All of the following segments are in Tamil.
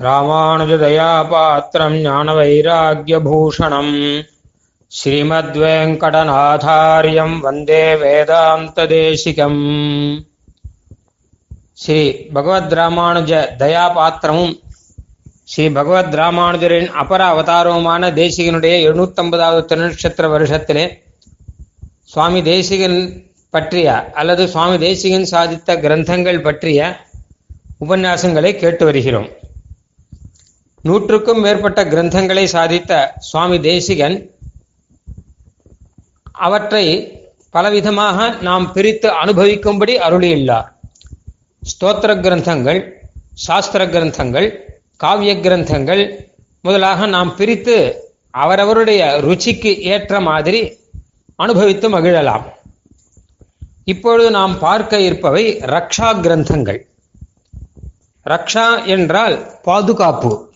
ராமானுஜதயாபாத்திரம் ஞானவைராக்கியபூஷணம். ஸ்ரீமத்வேங்கடநாதாரியம் வந்தே வேதாந்ததேசிகம். ஸ்ரீ பகவத் ராமானுஜ தயாபாத்திரமும் ஸ்ரீ பகவத் ராமானுஜரின் அபர அவதாரமுமான தேசிகனுடைய எழுநூத்தம்பதாவது திருநட்சத்திர வருஷத்திலே சுவாமி தேசிகன் பற்றிய அல்லது சுவாமி தேசிகன் சாதித்த கிரந்தங்கள் பற்றிய உபன்யாசங்களை கேட்டு வருகிறோம். நூற்றுக்கும் மேற்பட்ட கிரந்தங்களை சாதித்த சுவாமி தேசிகன் அவற்றை பலவிதமாக நாம் பிரித்து அனுபவிக்கும்படி அருளியுள்ளார். ஸ்தோத்திர கிரந்தங்கள் சாஸ்திர கிரந்தங்கள் காவிய கிரந்தங்கள் முதலாக நாம் பிரித்து அவரவருடைய ருச்சிக்கு ஏற்ற மாதிரி அனுபவித்து மகிழலாம். இப்பொழுது நாம் பார்க்க இருப்பவை ரக்ஷா கிரந்தங்கள். ரக்ஷா என்றால் பாதுகாப்பு.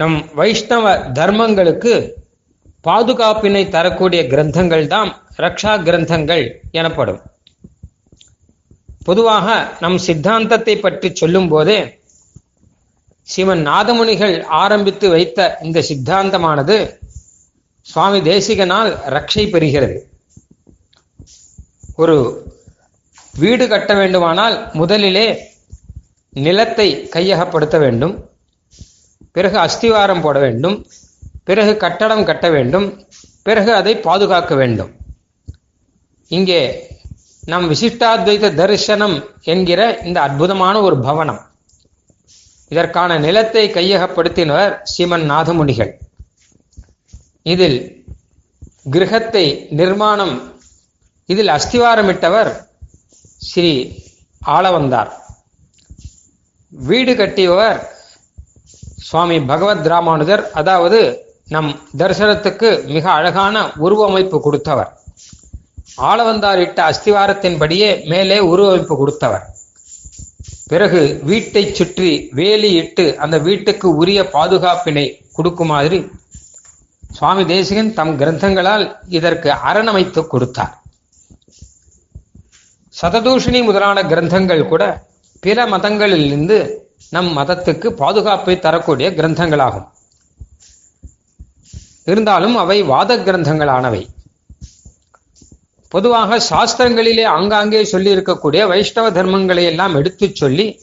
நம் வைஷ்ணவ தர்மங்களுக்கு பாதுகாப்பினை தரக்கூடிய கிரந்தங்கள் தான் ரக்ஷா கிரந்தங்கள் எனப்படும். பொதுவாக நம் சித்தாந்தத்தை பற்றி சொல்லும் போதே சிவன் நாதமுனிகள் ஆரம்பித்து வைத்த இந்த சித்தாந்தமானது சுவாமி தேசிகனால் ரக்ஷை பெறுகிறது. ஒரு வீடு கட்ட வேண்டுமானால் முதலிலே நிலத்தை கையகப்படுத்த வேண்டும். பிறகு அஸ்திவாரம் போட வேண்டும். பிறகு கட்டடம் கட்ட வேண்டும். பிறகு அதை பாதுகாக்க வேண்டும். இங்கே நம் விசிஷ்டாத்வைத தரிசனம் என்கிற இந்த அற்புதமான ஒரு பவனம். இதற்கான நிலத்தை கையகப்படுத்தினவர் சீமன் நாதமுனிகள். இதில் கிரகத்தை நிர்மாணம் இதில் அஸ்திவாரமிட்டவர் ஸ்ரீ ஆளவந்தார். வீடு கட்டியவர் சுவாமி பகவத் ராமானுஜர் அதாவது நம் தரிசனத்துக்கு மிக அழகான உருவமைப்பு கொடுத்தவர். ஆளவந்தார் இட்ட அஸ்திவாரத்தின்படியே மேலே உருவமைப்பு கொடுத்தவர். பிறகு வீட்டை சுற்றி வேலி இட்டு அந்த வீட்டுக்கு உரிய பாதுகாப்பினை கொடுக்குமாறு சுவாமி தேசிகன் தம் கிரந்தங்களால் இதற்கு அரணமைத்து கொடுத்தார். சததூஷணி முதலான கிரந்தங்கள் கூட பிற மதங்களிலிருந்து நம் மதத்துக்கு பாதுகாப்பை தரக்கூடிய கிரந்தங்களாகும். இருந்தாலும் அவை வாத கிரந்தங்களானவை. பொதுவாக சாஸ்திரங்களிலே ஆங்காங்கே சொல்லி இருக்கக்கூடிய வைஷ்ணவ தர்மங்களை எல்லாம் எடுத்து சொல்லி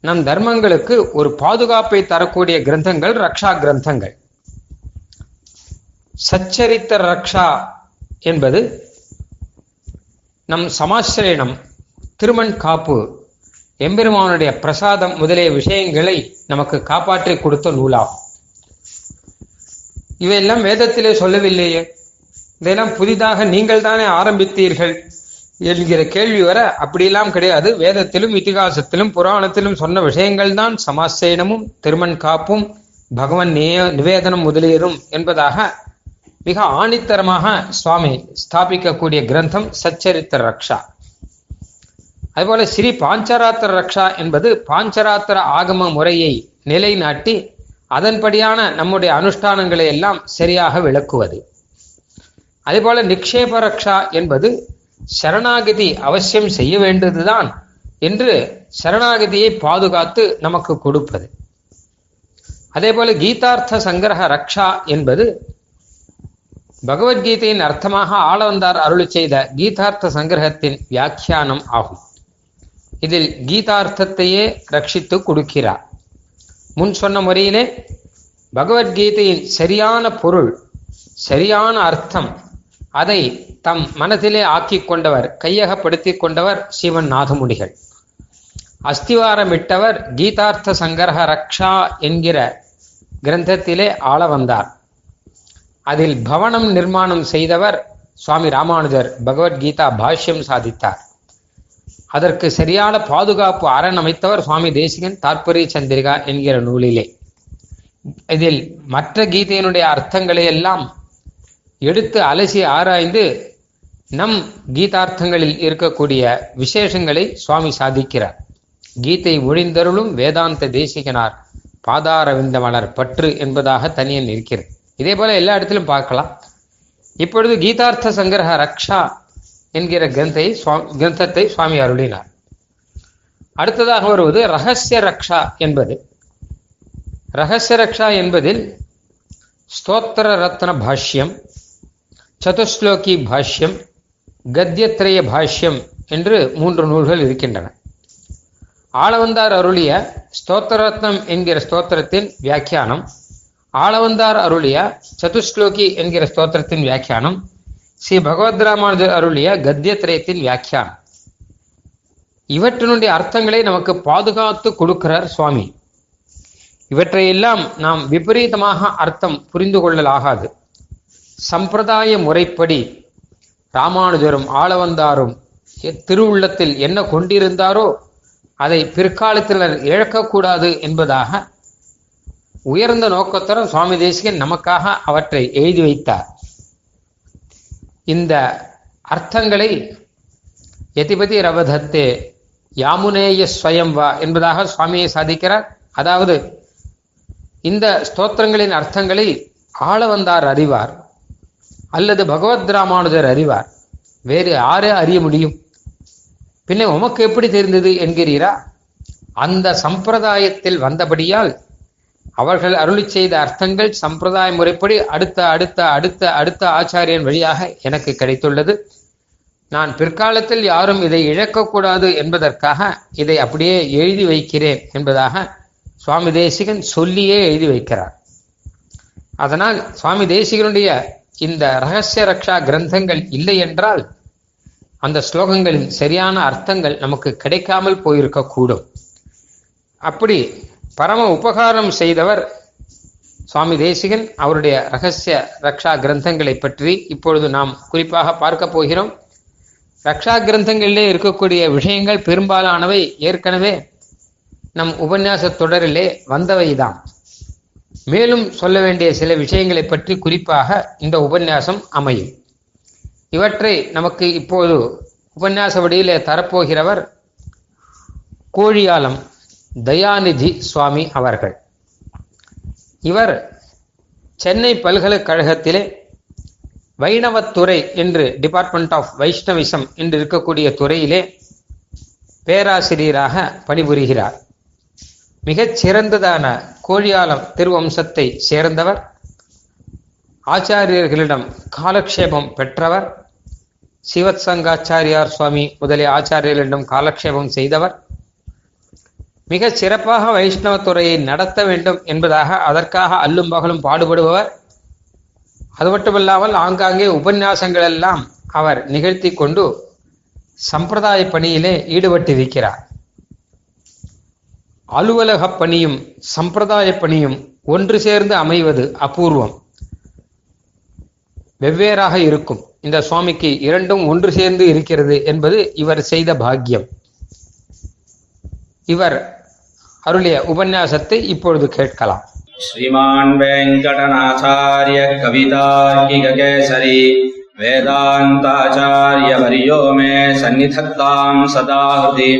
நம் தர்மங்களுக்கு ஒரு பாதுகாப்பை தரக்கூடிய கிரந்தங்கள் ரக்ஷா கிரந்தங்கள். சச்சரித்த ரக்ஷா என்பது நம் சமாசிரயணம் திருமண் காப்பு எம்பெருமானுடைய பிரசாதம் முதலிய விஷயங்களை நமக்கு காப்பாற்றி கொடுத்த நூலாகும். இவையெல்லாம் வேதத்திலே சொல்லவில்லையே. இதெல்லாம் புதிதாக நீங்கள் தானே ஆரம்பித்தீர்கள் என்கிற கேள்வி வர அப்படியெல்லாம் கிடையாது. வேதத்திலும் இத்திகாசத்திலும் புராணத்திலும் சொன்ன விஷயங்கள் தான் சமாசேனமும் திருமண் காப்பும் பகவன் நிவேதனம் முதலியதும் என்பதாக மிக ஆணித்தரமாக சுவாமி ஸ்தாபிக்கக்கூடிய கிரந்தம் சச்சரித்திர ரக்ஷா. அதுபோல ஸ்ரீ பாஞ்சராத்திர ரக்ஷா என்பது பாஞ்சராத்திர ஆகம முறையை நிலைநாட்டி அதன்படியான நம்முடைய அனுஷ்டானங்களை எல்லாம் சரியாக விளக்குவது. அதேபோல நிக்ஷேப ரக்ஷா என்பது சரணாகதி அவசியம் செய்ய வேண்டியதுதான் என்று சரணாகதியை பாதுகாத்து நமக்கு கொடுப்பது. அதே போல கீதார்த்த சங்கிரக ரக்ஷா என்பது பகவத்கீதையின் அர்த்தமாக ஆளவந்தார் அருள் செய்த கீதார்த்த சங்கிரகத்தின் வியாக்கியானம் ஆகும். இதில் கீதார்த்தத்தையே ரட்சித்து கொடுக்கிறார். முன் சொன்ன முறையிலே பகவத்கீதையின் சரியான பொருள் சரியான அர்த்தம் அதை தம் மனதிலே ஆக்கி கொண்டவர் கையகப்படுத்தி கொண்டவர் சிவன் நாதமுனிகள். அஸ்திவாரமிட்டவர் கீதார்த்த சங்கரக ரக்ஷா என்கிற கிரந்தத்திலே ஆள வந்தார். அதில் பவனம் நிர்மாணம் செய்தவர் சுவாமி ராமானுஜர் பகவத்கீதா பாஷ்யம் சாதித்தார். அதற்கு சரியான பாதுகாப்பு அரண் அமைத்தவர் சுவாமி தேசிகன் தாற்பரிய சந்திரிகா என்கிற நூலிலே. இதில் மற்ற கீதையினுடைய அர்த்தங்களை எல்லாம் எடுத்து அலசி ஆராய்ந்து நம் கீதார்த்தங்களில் இருக்கக்கூடிய விசேஷங்களை சுவாமி சாதிக்கிறார். கீதை ஒழிந்தருளும் வேதாந்த தேசிகனார் பாதாரவிந்த மலர் பற்று என்பதாக தனியன் இருக்கிறது இதே போல எல்லா இடத்திலும் பார்க்கலாம். இப்பொழுது கீதார்த்த சங்கிரக ரக்ஷா என்கிற கிரந்தை கிரந்தத்தை சுவாமி அருளினார். அடுத்ததாக வருவது ரகசிய ரக்ஷா என்பது. ரகசிய ரக்ஷா என்பதில் ஸ்தோத்திர ரத்ன பாஷ்யம் சதுஸ்லோகி பாஷ்யம் கத்தியத்ரய பாஷ்யம் என்று மூன்று நூல்கள் இருக்கின்றன. ஆளவந்தார் அருளிய ஸ்தோத்திரரத்னம் என்கிற ஸ்தோத்திரத்தின் வியாக்கியானம் ஆளவந்தார் அருளிய சதுஸ்லோகி என்கிற ஸ்தோத்திரத்தின் வியாக்கியானம் ஸ்ரீ பகவத் ராமானுஜர் அருளிய கத்தியத்ரயத்தின் வியாக்கியானம். இவற்றினுடைய அர்த்தங்களை நமக்கு பாதுகாத்து கொடுக்கிறார் சுவாமி. இவற்றையெல்லாம் நாம் விபரீதமாக அர்த்தம் புரிந்து கொள்ளலாகாது. சம்பிரதாய முறைப்படி ராமானுஜரும் ஆளவந்தாரும் திருவுள்ளத்தில் என்ன கொண்டிருந்தாரோ அதை பிற்காலத்தினர் இழக்கக்கூடாது என்பதாக உயர்ந்த நோக்கத்துடன் சுவாமி தேசிகன் நமக்காக அவற்றை எழுதி வைத்தார். இந்த அர்த்தங்களை எதிபதி ரவதத்தே யாமுனேய ஸ்வயம் வா என்பதாக சுவாமியை சாதிக்கிறார். அதாவது இந்த ஸ்தோத்திரங்களின் அர்த்தங்களை ஆள வந்தார் அறிவார் அல்லது பகவத் ராமானுஜர் அறிவார். வேறு யாரே அறிய முடியும்? பின்ன உமக்கு எப்படி தெரிந்தது என்கிறீரா? அந்த சம்பிரதாயத்தில் வந்தபடியால் அவர்கள் அருளி செய்த அர்த்தங்கள் சம்பிரதாய முறைப்படி அடுத்த அடுத்த அடுத்த அடுத்த ஆச்சாரியன் வழியாக எனக்கு கிடைத்துள்ளது. நான் பிற்காலத்தில் யாரும் இதை இழக்கக்கூடாது என்பதற்காக இதை அப்படியே எழுதி வைக்கிறேன் என்பதாக சுவாமி தேசிகன் சொல்லியே எழுதி வைக்கிறார். அதனால் சுவாமி தேசிகனுடைய இந்த ரகசிய ரக்ஷா கிரந்தங்கள் இல்லை என்றால் அந்த ஸ்லோகங்களின் சரியான அர்த்தங்கள் நமக்கு கிடைக்காமல் போயிருக்க கூடும் அப்படி பரம உபகாரம் செய்தவர் சுவாமி தேசிகன். அவருடைய ரகசிய ரக்ஷா கிரந்தங்களை பற்றி இப்பொழுது நாம் குறிப்பாக பார்க்க போகிறோம். ரக்ஷா கிரந்தங்களிலே இருக்கக்கூடிய விஷயங்கள் பெரும்பாலானவை ஏற்கனவே நம் உபன்யாச தொடரிலே வந்தவைதான் மேலும் சொல்ல வேண்டிய சில விஷயங்களை பற்றி குறிப்பாக இந்த உபன்யாசம் அமையும். இவற்றை நமக்கு இப்போது உபன்யாச வடியிலே தரப்போகிறவர் கோழியாலம். தயாநிதி சுவாமி அவர்கள். இவர் சென்னை பல்கலைக்கழகத்திலே வைணவத்துறை என்று டிபார்ட்மெண்ட் ஆஃப் வைஷ்ணவிசம் என்று இருக்கக்கூடிய துறையிலே பேராசிரியராக பணிபுரிகிறார். மிகச் சிறந்ததான கோழியாலம் திருவம்சத்தை சேர்ந்தவர். ஆச்சாரியர்களிடம் காலக்ஷேபம் பெற்றவர். சிவத் சங்காச்சாரியார் சுவாமி முதலிய ஆச்சாரியர்களிடம் காலக்ஷேபம் செய்தவர். மிக சிறப்பாக வைஷ்ணவ துறையை நடத்த வேண்டும் என்பதாக அதற்காக அல்லும் பகலும் பாடுபடுபவர். அது மட்டுமல்லாமல் ஆங்காங்கே உபன்யாசங்கள் எல்லாம் அவர் நிகழ்த்தி கொண்டு சம்பிரதாய பணியிலே ஈடுபட்டிருக்கிறார். அலுவலக பணியும் சம்பிரதாய பணியும் ஒன்று சேர்ந்து அமைவது அபூர்வம். வெவ்வேறாக இருக்கும். இந்த சுவாமிக்கு இரண்டும் ஒன்று சேர்ந்து இருக்கிறது என்பது இவர் செய்த பாக்கியம். இவர் அருளிய உபன்யாசத்தை இப்பொழுது கேட்கலாம். ஸ்ரீமான் வெங்கடநாச்சாரிய கவிதார்கிகேசரி வேதாந்தாச்சாரிய வரியோமே சந்நிதத்தாம் சதாஹதி.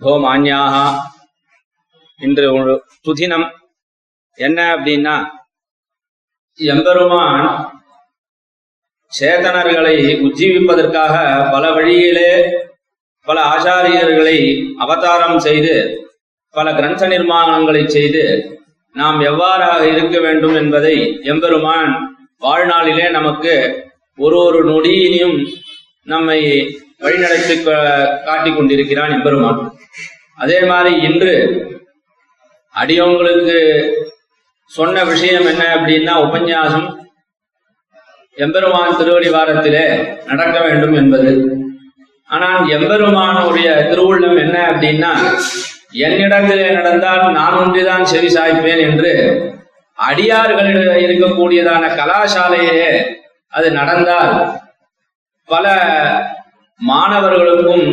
ஓ மான்யாக இன்று துதினம் என்ன அப்படின்னா எம்பெருமான் சேதனர்களை உஜ்ஜீவிப்பதற்காக பல வழியிலே பல ஆச்சாரியர்களை அவதாரம் செய்து பல கிரந்த நிர்மாணங்களை செய்து நாம் எவ்வாறாக இருக்க வேண்டும் என்பதை எம்பெருமான் வாழ்நாளிலே நமக்கு ஒரு ஒரு நொடியினையும் நம்மை வழிநடத்தி காட்டிக் கொண்டிருக்கிறான் எம்பெருமான். அதே மாதிரி இன்று அடியவங்களுக்கு சொன்ன விஷயம் என்ன அப்படின்னா உபன்யாசம் எம்பெருமான் திருவடி வாரத்திலே நடக்க வேண்டும் என்பது. ஆனால் எம்பெருமானுடைய திருவுள்ளம் என்ன அப்படின்னா என்னிடத்திலே நடந்தால் நான் ஒன்றிதான் செவி சாய்ப்பேன் என்று அடியார்களிடம் இருக்கக்கூடியதான கலாசாலையே அது நடந்தால் பல மாணவர்களுக்கும்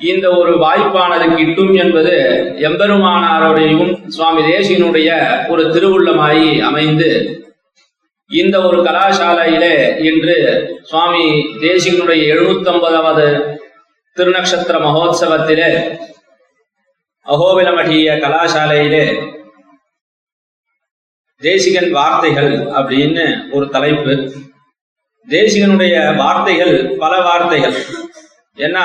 இந்த ஒரு வாய்ப்பானது கிட்டும் என்பது எம்பெருமானாருடையும் சுவாமி தேசியனுடைய ஒரு திருவுள்ளமாயி அமைந்து இந்த ஒரு கலாசாலையிலே இன்று சுவாமி தேசிகனுடைய எழுநூத்தி ஐம்பதாவது திருநக்ஷத்திர மகோத்சவத்திலே அகோபிலமடிய கலாசாலையிலே தேசிகன் வார்த்தைகள் அப்படின்னு ஒரு தலைப்பு. தேசிகனுடைய வார்த்தைகள் பல வார்த்தைகள். ஏன்னா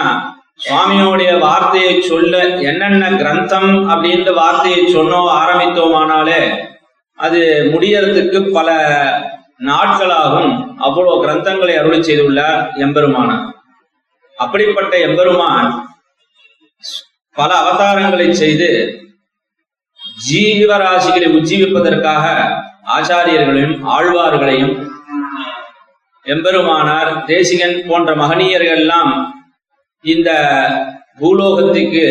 சுவாமியோடைய வார்த்தையை சொல்ல என்னென்ன கிரந்தம் அப்படின்ற வார்த்தையை சொன்னோ ஆரம்பித்தோமானாலே அது முடியறதுக்கு பல நாட்களாகும். அவ்வளவு கிரந்தங்களை அருளி செய்துள்ளார் எம்பெருமானார். அப்படிப்பட்ட எம்பெருமான் பல அவதாரங்களை செய்து ஜீவராசிகளை உஜ்ஜீவிப்பதற்காக ஆச்சாரியர்களையும் ஆழ்வார்களையும் எம்பெருமானார் தேசிகன் போன்ற மகனீயர்கள் எல்லாம் இந்த பூலோகத்துக்கு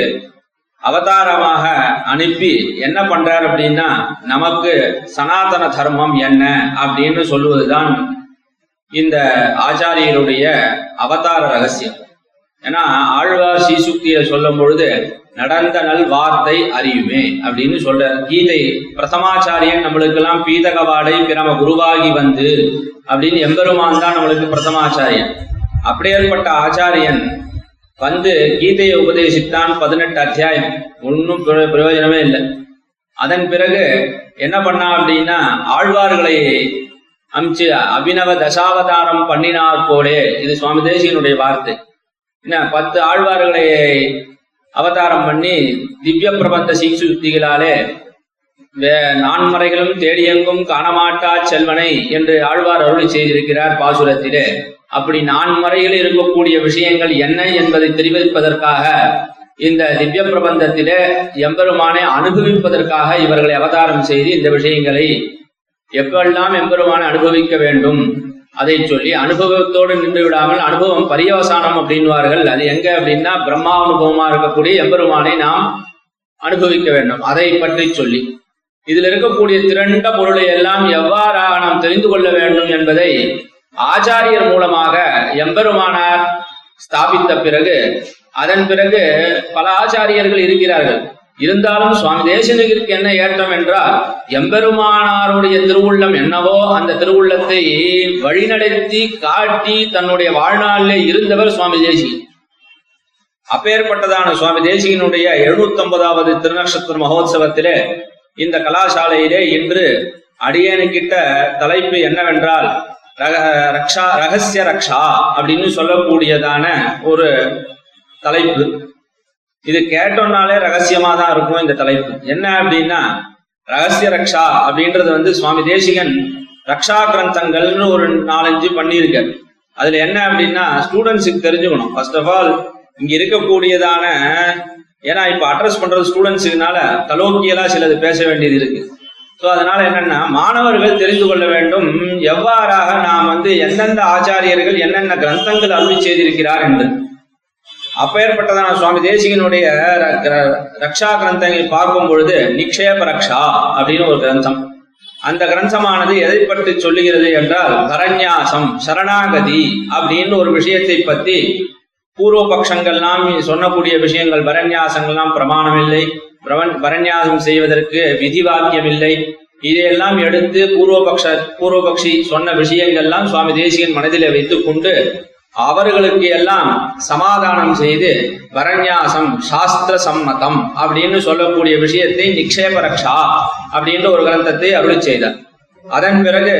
அவதாரமாக அனுப்பி என்ன பண்றார் அப்படின்னா நமக்கு சனாதன தர்மம் என்ன அப்படின்னு சொல்லுவதுதான் இந்த ஆச்சாரியருடைய அவதார ரகசியம். ஏன்னா ஆழ்வார் சீசுக்தியை சொல்லும் பொழுது நடந்த நல் வார்த்தை அறியுமே அப்படின்னு சொல்ற கீதை பிரதமாச்சாரியன் நம்மளுக்கு எல்லாம் பீதகவாடை பிரம குருவாகி வந்து அப்படின்னு எம்பெருமான் தான் நம்மளுக்கு பிரதமாச்சாரியன். அப்படியேற்பட்ட ஆச்சாரியன் வந்து கீதையை உபதேசித்தான் பதினெட்டு அத்தியாயம். ஒன்றும் பிர- பிரயோஜனமே இல்லை. அதன் பிறகு என்ன பண்ணா அப்படின்னா ஆழ்வார்களை அமிச்சு அபினவ தசாவதாரம் பண்ணினார் போலே இது சுவாமி தேசியனுடைய வார்த்தை. என்ன பத்து ஆழ்வார்களை அவதாரம் பண்ணி திவ்ய பிரபந்த சீசுக்திகளாலே வே- நான்மறைகளும் தேடியெங்கும் காணமாட்டா செல்வனை என்று ஆழ்வார் அருளி செய்திருக்கிறார் பாசுரத்திலே. அப்படி நான்மறையில் இருக்கக்கூடிய விஷயங்கள் என்ன என்பதை தெரிவிப்பதற்காக இந்த திவ்ய பிரபந்தத்திலே எம்பெருமானை அனுபவிப்பதற்காக இவர்களை அவதாரம் செய்து இந்த விஷயங்களை எப்பெல்லாம் எம்பெருமானை அனுபவிக்க வேண்டும் அதை சொல்லி அனுபவத்தோடு நின்று விடாமல் அனுபவம் பரியவசானம் அப்படின்வார்கள். அது எங்க அப்படின்னா பிரம்மா அனுபவமா இருக்கக்கூடிய எம்பெருமானை நாம் அனுபவிக்க வேண்டும். அதை பற்றி சொல்லி. இதில் இருக்கக்கூடிய திரண்ட பொருளை எல்லாம் எவ்வாறாக நாம் தெரிந்து கொள்ள வேண்டும் என்பதை ஆச்சாரியர் மூலமாக எம்பெருமானார் ஸ்தாபித்த பிறகு அதன் பிறகு பல ஆச்சாரியர்கள் இருக்கிறார்கள். இருந்தாலும் சுவாமி தேசனுக்கு என்ன ஏற்றம் என்றால் எம்பெருமானாருடைய திருவுள்ளம் என்னவோ அந்த திருவுள்ளத்தை வழிநடத்தி காட்டி தன்னுடைய வாழ்நாளிலே இருந்தவர் சுவாமி தேசிகன் அப்பேற்பட்டதான சுவாமி தேசிகனுடைய எழுநூத்தி ஒன்பதாவது திருநக்ஷத்திர மகோத்சவத்திலே இந்த கலாசாலையிலே இன்று அடியேனுக்கிட்ட தலைப்பு என்னவென்றால் ரக ரக்ஷா ரகசிய ரக்ஷா அப்படின்னு சொல்லக்கூடியதான ஒரு தலைப்பு. இது கேட்டோம்னாலே ரகசியமா தான் இருக்கும் இந்த தலைப்பு. என்ன அப்படின்னா ரகசிய ரக்ஷா அப்படின்றது வந்து சுவாமி தேசிகன் ரக்ஷா கிரந்தங்கள்னு ஒரு நாலஞ்சு பண்ணியிருக்காரு. அதுல என்ன அப்படின்னா ஸ்டூடெண்ட்ஸுக்கு தெரிஞ்சுக்கணும். ஃபர்ஸ்ட் ஆஃப் ஆல் இங்க இருக்கக்கூடியதான ஏன்னா இப்ப அட்ரஸ் பண்றது ஸ்டூடெண்ட்ஸுக்குனால தலோக்கியலா சிலது பேச வேண்டியது இருக்கு. ஸோ அதனால என்னன்னா மாணவர்கள் தெரிந்து கொள்ள வேண்டும். எவ்வாறாக நாம் வந்து எந்தெந்த ஆச்சாரியர்கள் என்னென்ன கிரந்தங்கள் அருள் செய்திருக்கிறார் என்று. அப்பேற்பட்டதான சுவாமி தேசிகனுடைய ர- ரக்ஷா கிரந்தங்களை பார்க்கும் பொழுது நிக்ஷேப ரக்ஷா அப்படின்னு ஒரு கிரந்தம். அந்த கிரந்தமானது எதை பற்றி சொல்லுகிறது என்றால் பரநியாசம் சரணாகதி அப்படின்னு ஒரு விஷயத்தை பத்தி பூர்வபக்ஷங்கள்லாம் சொன்னக்கூடிய விஷயங்கள் பரநியாசங்கள்லாம் பிரமாணம் இல்லை பரநியாசம் செய்வதற்கு விதி வாக்கியம் இல்லை இதையெல்லாம் எடுத்து பூர்வபக்ஷ பூர்வபக்ஷி சொன்ன விஷயங்கள்லாம் சுவாமி தேசிகன் மனதில் வைத்துக் கொண்டு அவர்களுக்கு எல்லாம் சமாதானம் செய்து பரநியாசம் சாஸ்திர சம்மதம் அப்படின்னு சொல்லக்கூடிய விஷயத்தை நிக்ஷேபரக்ஷா அப்படின்ற ஒரு கிரந்தத்தை அருளி செய்தார். அதன் பிறகு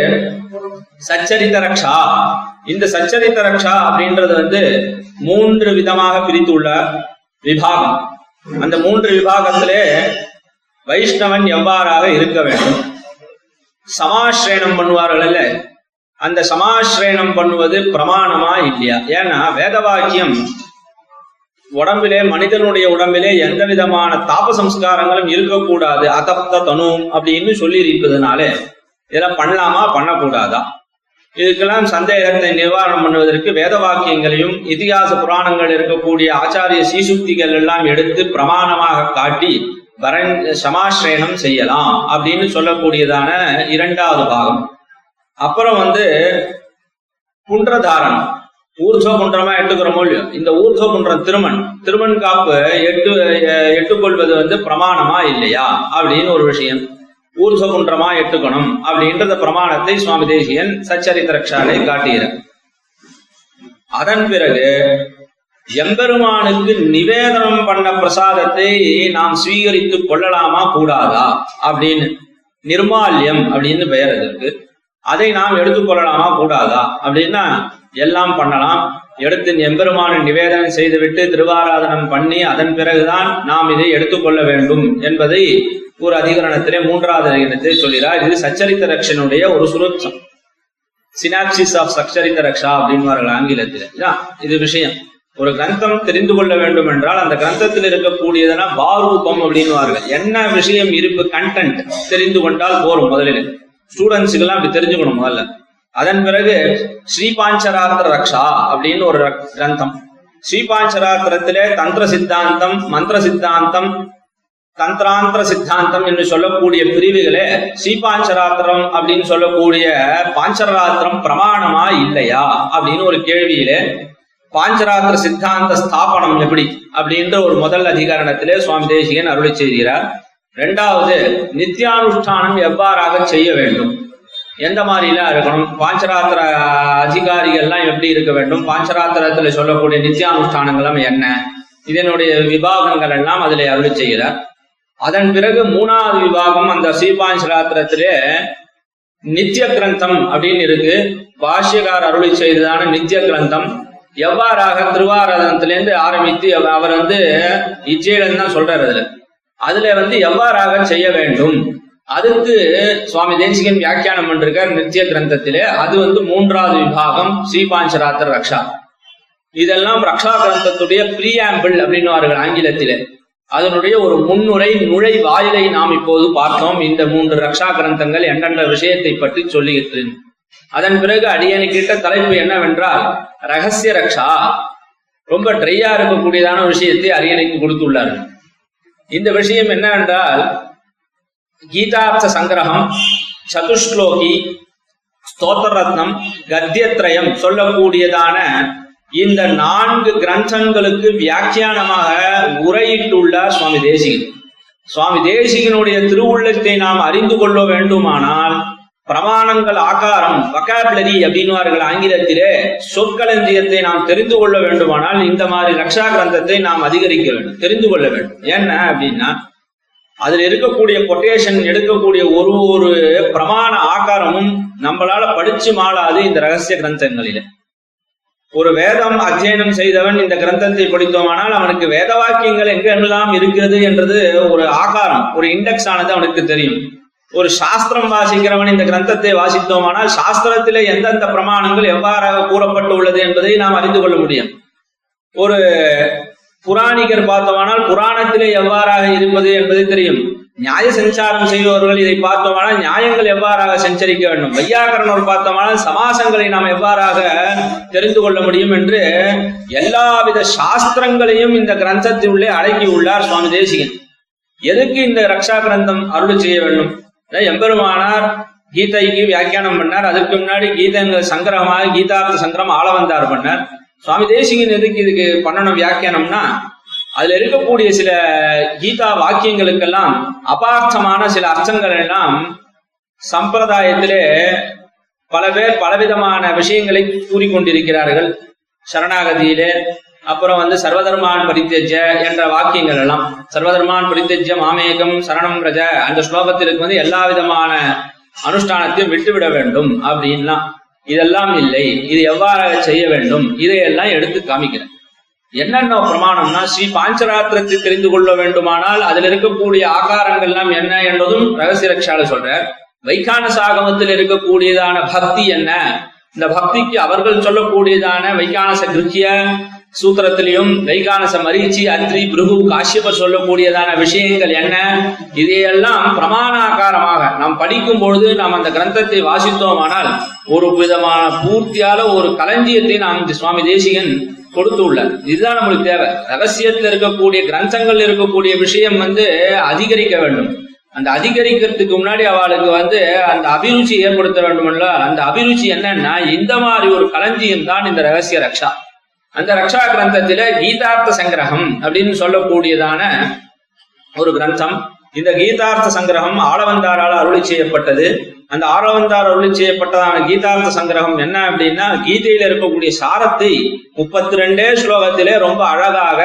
சச்சரித்த ரக்ஷா இந்த சச்சரித்த ரக்ஷா அப்படின்றது வந்து மூன்று விதமாக பிரித்துள்ள விபாகம். அந்த மூன்று விபாகத்திலே வைஷ்ணவன் எவ்வாறாக இருக்க வேண்டும்? சமாஸ்ரயணம் பண்ணுவார்கள் அல்ல. அந்த சமாசிரயணம் பண்ணுவது பிரமாணமா இல்லையா? ஏன்னா வேத வாக்கியம் உடம்பிலே மனிதனுடைய உடம்பிலே எந்த விதமான தாப சம்ஸ்காரங்களும் இருக்கக்கூடாது. அதப்த தனு அப்படின்னு சொல்லி இருப்பதுனாலே இதெல்லாம் பண்ணலாமா? பண்ணக்கூடாதா? இதுக்கெல்லாம் சந்தேகத்தை நிவாரணம் பண்ணுவதற்கு வேத வாக்கியங்களையும் இதிகாச புராணங்கள் இருக்கக்கூடிய ஆச்சாரிய சீசுக்திகள் எல்லாம் எடுத்து பிரமாணமாக காட்டி வரன் சமாசிரயணம் செய்யலாம் அப்படின்னு சொல்லக்கூடியதான இரண்டாவது பாகம். அப்புறம் வந்து குன்றதாரணம். ஊர்துவ குன்றமா எட்டுக்கிறோமோ இல்லையோ? இந்த ஊர்துவ குன்றம் திருமண் திருமண் காப்பு எட்டு எட்டுக்கொள்வது வந்து பிரமாணமா இல்லையா? அப்படின்னு ஒரு விஷயம். ஊர்துவ குன்றமா எட்டுக்கணும் அப்படின்றத பிரமாணத்தை சுவாமி தேசியன் சச்சரித்திரக்ஷாலை காட்டுகிற அதன் பிறகு எம்பெருமானுக்கு நிவேதனம் பண்ண பிரசாதத்தை நாம் சுவீகரித்துக் கொள்ளலாமா கூடாதா? அப்படின்னு நிர்மால்யம் அப்படின்னு பெயர் அதற்கு. அதை நாம் எடுத்துக்கொள்ளலாமா கூடாதா? அப்படின்னா எல்லாம் பண்ணலாம். எடுத்து எம்பெருமானின் நிவேதனம் செய்துவிட்டு திருவாராதனம் பண்ணி அதன் பிறகுதான் நாம் இதை எடுத்துக்கொள்ள வேண்டும் என்பதை ஒரு அதிகரணத்திலே மூன்றாவது அதிகரணத்தை சொல்கிறார். இது சச்சரித்த ரக்ஷனுடைய ஒரு சுருக்கம். சினாப்சிஸ் ஆஃப் சச்சரித்த ரக்ஷா அப்படின்னு ஆங்கிலத்தில். இது விஷயம். ஒரு கிரந்தம் தெரிந்து கொள்ள வேண்டும் என்றால் அந்த கிரந்தத்தில் இருக்கக்கூடியதுனா பாரூபம் அப்படின்னுவார்கள். என்ன விஷயம் இருப்பு கண்டென்ட் தெரிந்து கொண்டால் போரும் முதலில். ஸ்டூடெண்ட்ஸுக்கெல்லாம் அப்படி தெரிஞ்சுக்கணும் முதல்ல. அதன் பிறகு ஸ்ரீபாஞ்சராத்திர ரக்ஷா அப்படின்னு ஒரு கிரந்தம். ஸ்ரீபாஞ்சராத்திரத்திலே தந்திர சித்தாந்தம் மந்திர சித்தாந்தம் தந்திராந்திர சித்தாந்தம் என்று சொல்லக்கூடிய பிரிவுகளே ஸ்ரீபாஞ்சராத்திரம் அப்படின்னு சொல்லக்கூடிய பாஞ்சராத்திரம் பிரமாணமா இல்லையா அப்படின்னு ஒரு கேள்வியிலே பாஞ்சராத்திர சித்தாந்த ஸ்தாபனம் எப்படி அப்படின்ற ஒரு முதல் அதிகரணத்திலே சுவாமி தேசிகன் அருளை செய்கிறார். ரெண்டாவது நித்தியானுஷ்டானம் எவ்வாறாக செய்ய வேண்டும்? எந்த மாதிரிலாம் இருக்கணும்? பாஞ்சராத்திர அதிகாரிகள்லாம் எப்படி இருக்க வேண்டும்? பாஞ்சராத்திரத்துல சொல்லக்கூடிய நித்தியானுஷ்டானங்களும் என்ன? இதனுடைய விபாகங்கள் எல்லாம் அதில் அருள் செய்கிறார். அதன் பிறகு மூணாவது விபாகம் அந்த ஸ்ரீபாஞ்சராத்திரத்திலே நித்திய கிரந்தம் அப்படின்னு இருக்கு. பாஷ்யகார் அருளி செய்ததான நித்திய கிரந்தம். எவ்வாறாக திருவாரதனத்திலேருந்து ஆரம்பித்து அவர் வந்து இச்சையிலன்னு தான் சொல்றாரு அதுல. அதுல வந்து எவ்வாறாக செய்ய வேண்டும்? அதுக்கு சுவாமி தேசிகன் வியாக்கியானம் பண்றார் நித்திய கிரந்தத்திலே. அது வந்து மூன்றாவது விபாகம் ஸ்ரீபாஞ்சராத்திர ரக்ஷா. இதெல்லாம் ரக்ஷா கிரந்தத்துடைய பிரியாம்பிள் அப்படின்னு ஆங்கிலத்திலே. அதனுடைய ஒரு முன்னுரை நுழை வாயிலை நாம் இப்போது பார்த்தோம். இந்த மூன்று ரக்ஷா கிரந்தங்கள் என்னென்ன விஷயத்தை பற்றி சொல்லுகிறேன் அதன் பிறகு அடியனுக்கிட்ட தலைப்பு என்னவென்றால் ரகசிய ரக்ஷா. ரொம்ப ட்ரையா இருக்கக்கூடியதான விஷயத்தை அரியணைக்கு கொடுத்துள்ளார் இந்த விஷயம் என்னவென்றால் கீதார்த்த சங்கிரகம் சதுஷ்லோகி ஸ்தோத்திரத்னம் கத்தியத்ரயம் சொல்லக்கூடியதான இந்த நான்கு கிரந்தங்களுக்கு வியாக்கியானமாக உரையிட்டுள்ளார் சுவாமி தேசிகன். சுவாமி தேசிகனுடைய திருவுள்ளத்தை நாம் அறிந்து கொள்ள வேண்டுமானால் பிரமாணங்கள் ஆகாரம் வக்காபுலரி அப்படின்வார்கள் ஆங்கிலத்திலே சொற்களஞ்சியத்தை நாம் தெரிந்து கொள்ள வேண்டுமானால் இந்த மாதிரி ரக்ஷா கிரந்தத்தை நாம் அதிகரிக்க வேண்டும் தெரிந்து கொள்ள வேண்டும். என்ன அப்படின்னா அதுல இருக்கக்கூடிய கொட்டேஷன் எடுக்கக்கூடிய ஒரு ஒரு பிரமாண ஆகாரமும் நம்மளால படிச்சு மாளாது இந்த ரகசிய கிரந்தங்களில. ஒரு வேதம் அத்தியனம் செய்தவன் இந்த கிரந்தத்தை படித்தோமானால் அவனுக்கு வேத வாக்கியங்கள் எங்கெல்லாம் இருக்கிறது என்றது ஒரு ஆகாரம் ஒரு இண்டெக்ஸ் ஆனது அவனுக்கு தெரியும். ஒரு சாஸ்திரம் வாசிக்கிறவன் இந்த கிரந்தத்தை வாசித்தோமானால் சாஸ்திரத்திலே எந்தெந்த பிரமாணங்கள் எவ்வாறாக கூறப்பட்டு உள்ளது என்பதை நாம் அறிந்து கொள்ள முடியும். ஒரு புராணிகர் பார்த்தோமானால் புராணத்திலே எவ்வாறாக இருப்பது என்பது தெரியும். நியாய சஞ்சாரம் செய்பவர்கள் இதை பார்த்தோமானால் நியாயங்கள் எவ்வாறாக சஞ்சரிக்க வேண்டும். வையாகரணர் பார்த்தோமானால் சமாசங்களை நாம் எவ்வாறாக தெரிந்து கொள்ள முடியும் என்று எல்லாவித சாஸ்திரங்களையும் இந்த கிரந்தத்தினுள்ளே அடக்கி உள்ளார் சுவாமி தேசிகன். எதுக்கு இந்த ரக்ஷா கிரந்தம் அருள் செய்ய வேண்டும்? எம்பெருமானார் கீதைக்கு வியாக்கியானம் பண்ணார். அதுக்கு முன்னாடி கீதங்கள் சங்கிரகமாக கீதார்த்த சங்கிரகம் ஆளவந்தார் பண்ணார். சுவாமி தேசிகன் எதுக்கு இதுக்கு பண்ணணும் வியாக்கியானம்னா அதுல இருக்கக்கூடிய சில கீதா வாக்கியங்களுக்கெல்லாம் அபார்த்தமான சில அர்த்தங்கள் எல்லாம் சம்பிரதாயத்திலே பல பேர் பலவிதமான விஷயங்களை கூறிக்கொண்டிருக்கிறார்கள். சரணாகதியிலே அப்புறம் வந்து சர்வதர்மான் பரித்தெஜ என்ற வாக்கியங்கள் எல்லாம். சர்வதர்மான் பரித்தெஜ மாமேகம் சரணம் பிரஜ அந்த ஸ்லோகத்திற்கு வந்து எல்லா விதமான அனுஷ்டானத்தையும் விட்டுவிட வேண்டும் அப்படின்லாம். இதெல்லாம் இல்லை. இது எவ்வாறாக செய்ய வேண்டும்? இதையெல்லாம் எடுத்து காமிக்கிறேன். என்னென்ன பிரமாணம்னா ஸ்ரீ பாஞ்சராத்திரத்தை தெரிந்து கொள்ள வேண்டுமானால் அதில் இருக்கக்கூடிய ஆகாரங்கள் எல்லாம் என்ன என்பதும் ரகசிய ரக்ஷால சொல்றார். வைகான சாகமத்தில் இருக்கக்கூடியதான பக்தி என்ன? இந்த பக்திக்கு அவர்கள் சொல்லக்கூடியதான வைகானச கிருத்திய சூத்திரத்திலையும் வைகானச மரீச்சி அத்ரி பிருகு காஷ்யபர் சொல்லக்கூடியதான விஷயங்கள் என்ன? இதையெல்லாம் பிரமாணாகாரமாக நாம் படிக்கும் பொழுது நாம் அந்த கிரந்தத்தை வாசித்தோமானால் ஒரு விதமான பூர்த்தியால ஒரு களஞ்சியத்தை நாம் சுவாமி தேசிகன் கொடுத்துள்ளார். இதுதான் நம்மளுக்கு தேவை. ரகசியத்தில் இருக்கக்கூடிய கிரந்தங்கள் இருக்கக்கூடிய விஷயம் வந்து அதிகரிக்க வேண்டும். அந்த அதிகரிக்கிறதுக்கு முன்னாடி அவளுக்கு வந்து அந்த அபிருச்சி ஏற்படுத்த வேண்டும்ல அந்த அபிருச்சி என்னன்னா இந்த மாதிரி ஒரு களஞ்சியம் தான் இந்த ரகசிய ரக்ஷா. அந்த ரக்ஷா கிரந்தத்தில கீதார்த்த சங்கிரகம் அப்படின்னு சொல்லக்கூடியதான ஒரு கிரந்தம். இந்த கீதார்த்த சங்கிரகம் ஆளவந்தாரால் அருளி செய்யப்பட்டது. அந்த ஆளவந்தார் அருளி செய்யப்பட்டதான கீதார்த்த சங்கிரகம் என்ன அப்படின்னா கீதையில இருக்கக்கூடிய சாரத்தை முப்பத்தி ரெண்டே ஸ்லோகத்திலே ரொம்ப அழகாக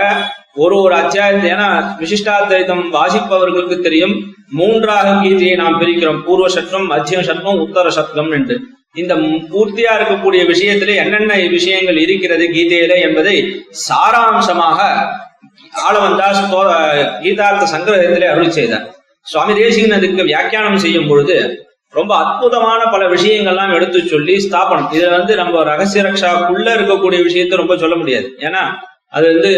ஒரு ஒரு அத்தியாயத்தை ஏன்னா விசிஷ்டாத்வைதம் வாசிப்பவர்களுக்கு தெரியும். மூன்றாக கீதையை நாம் பிரிக்கிறோம். பூர்வ சட்டம் மத்திய சட்டம் உத்தர சட்டம் என்று. இந்த பூர்த்தியா இருக்கக்கூடிய விஷயத்திலே என்னென்ன விஷயங்கள் இருக்கிறது கீதையில என்பதை சாராம்சமாக ஆளவந்தாஸ் கீதார்த்த சங்கிரகத்திலே அருள் செய்தார். சுவாமி தேசிகன் அதுக்கு வியாக்கியானம் செய்யும் பொழுது ரொம்ப அற்புதமான பல விஷயங்கள்லாம் எடுத்து சொல்லி ஸ்தாபனம். இதுல வந்து நம்ம ரகசிய ரக்ஷாக்குள்ள இருக்கக்கூடிய விஷயத்தை ரொம்ப சொல்ல முடியாது. ஏன்னா அது வந்து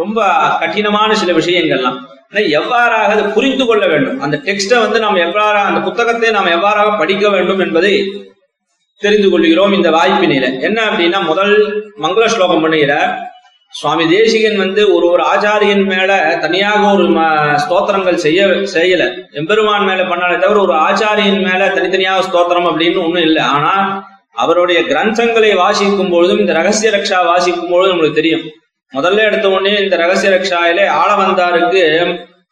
ரொம்ப கடினமான சில விஷயங்கள்லாம். எவ்வாறாக அதை புரிந்து கொள்ள வேண்டும்? அந்த டெக்ஸ்டை வந்து நாம் எவ்வாறாக அந்த புத்தகத்தை நாம் எவ்வாறாக படிக்க வேண்டும் என்பதை தெரிந்து கொள்கிறோம் இந்த வாய்ப்பினில என்ன அப்படின்னா முதல் மங்கள ஸ்லோகம் பண்ணுகிற சுவாமி தேசிகன் வந்து ஒரு ஒரு ஆச்சாரியன் மேல தனியாக ஒரு ஸ்தோத்திரங்கள் செய்ய செய்யல. எம்பெருமான் மேல பண்ணாலே தவிர ஒரு ஆச்சாரியன் மேல தனித்தனியாக ஸ்தோத்திரம் அப்படின்னு ஒண்ணும் இல்லை. ஆனா அவருடைய கிரந்தங்களை வாசிக்கும் பொழுதும் இந்த ரகசிய ரக்ஷா வாசிக்கும் பொழுதும் நம்மளுக்கு தெரியும். முதல்ல எடுத்த உடனே இந்த ரகசிய ரக்ஷாயிலே ஆளவந்தாருக்கு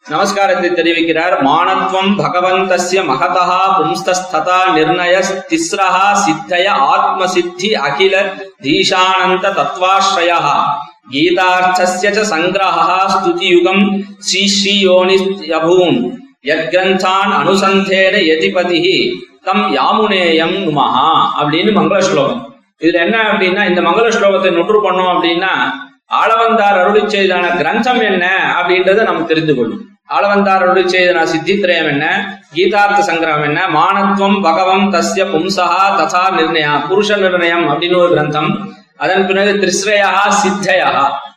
நமஸ்காரத்தை தெரிவிக்கிறார். மானத்வம் பகவந்தசிய மகதா பும்ஸ்தஸ்ததா நிர்ணய திஸ்ரஹா சித்தய ஆத்ம சித்தி அகில தீஷானந்த தத்வாஸ்ரய கீதார்த்தசிய ச சங்கிரஹா ஸ்துதியுகம் ஸ்ரீ ஸ்ரீயோனியபூன் யத்கிரந்தான் அனுசந்தேன யதிபதி தம் யாமுனேயம் நுமஹா அப்படின்னு மங்கள ஸ்லோகம் இதுல என்ன அப்படின்னா இந்த மங்கள ஸ்லோகத்தை நொற்று பண்ணோம் அப்படின்னா ஆளவந்தார் அருளி செய்தான கிரந்தம் என்ன அப்படின்றத நம்ம தெரிந்து கொள்ளும் ஆளவந்தார் அருளி செய்தன சித்தித்ரயம் என்ன? கீதார்த்த சங்கிரகம் என்ன? மானத்வம் பகவம் தஸ்ய பும்சகா ததா நிர்ணயா புருஷ நிர்ணயம் அப்படின்னு ஒரு கிரந்தம். அதன் பிறகு திரிஸ்ரயா சித்தயா.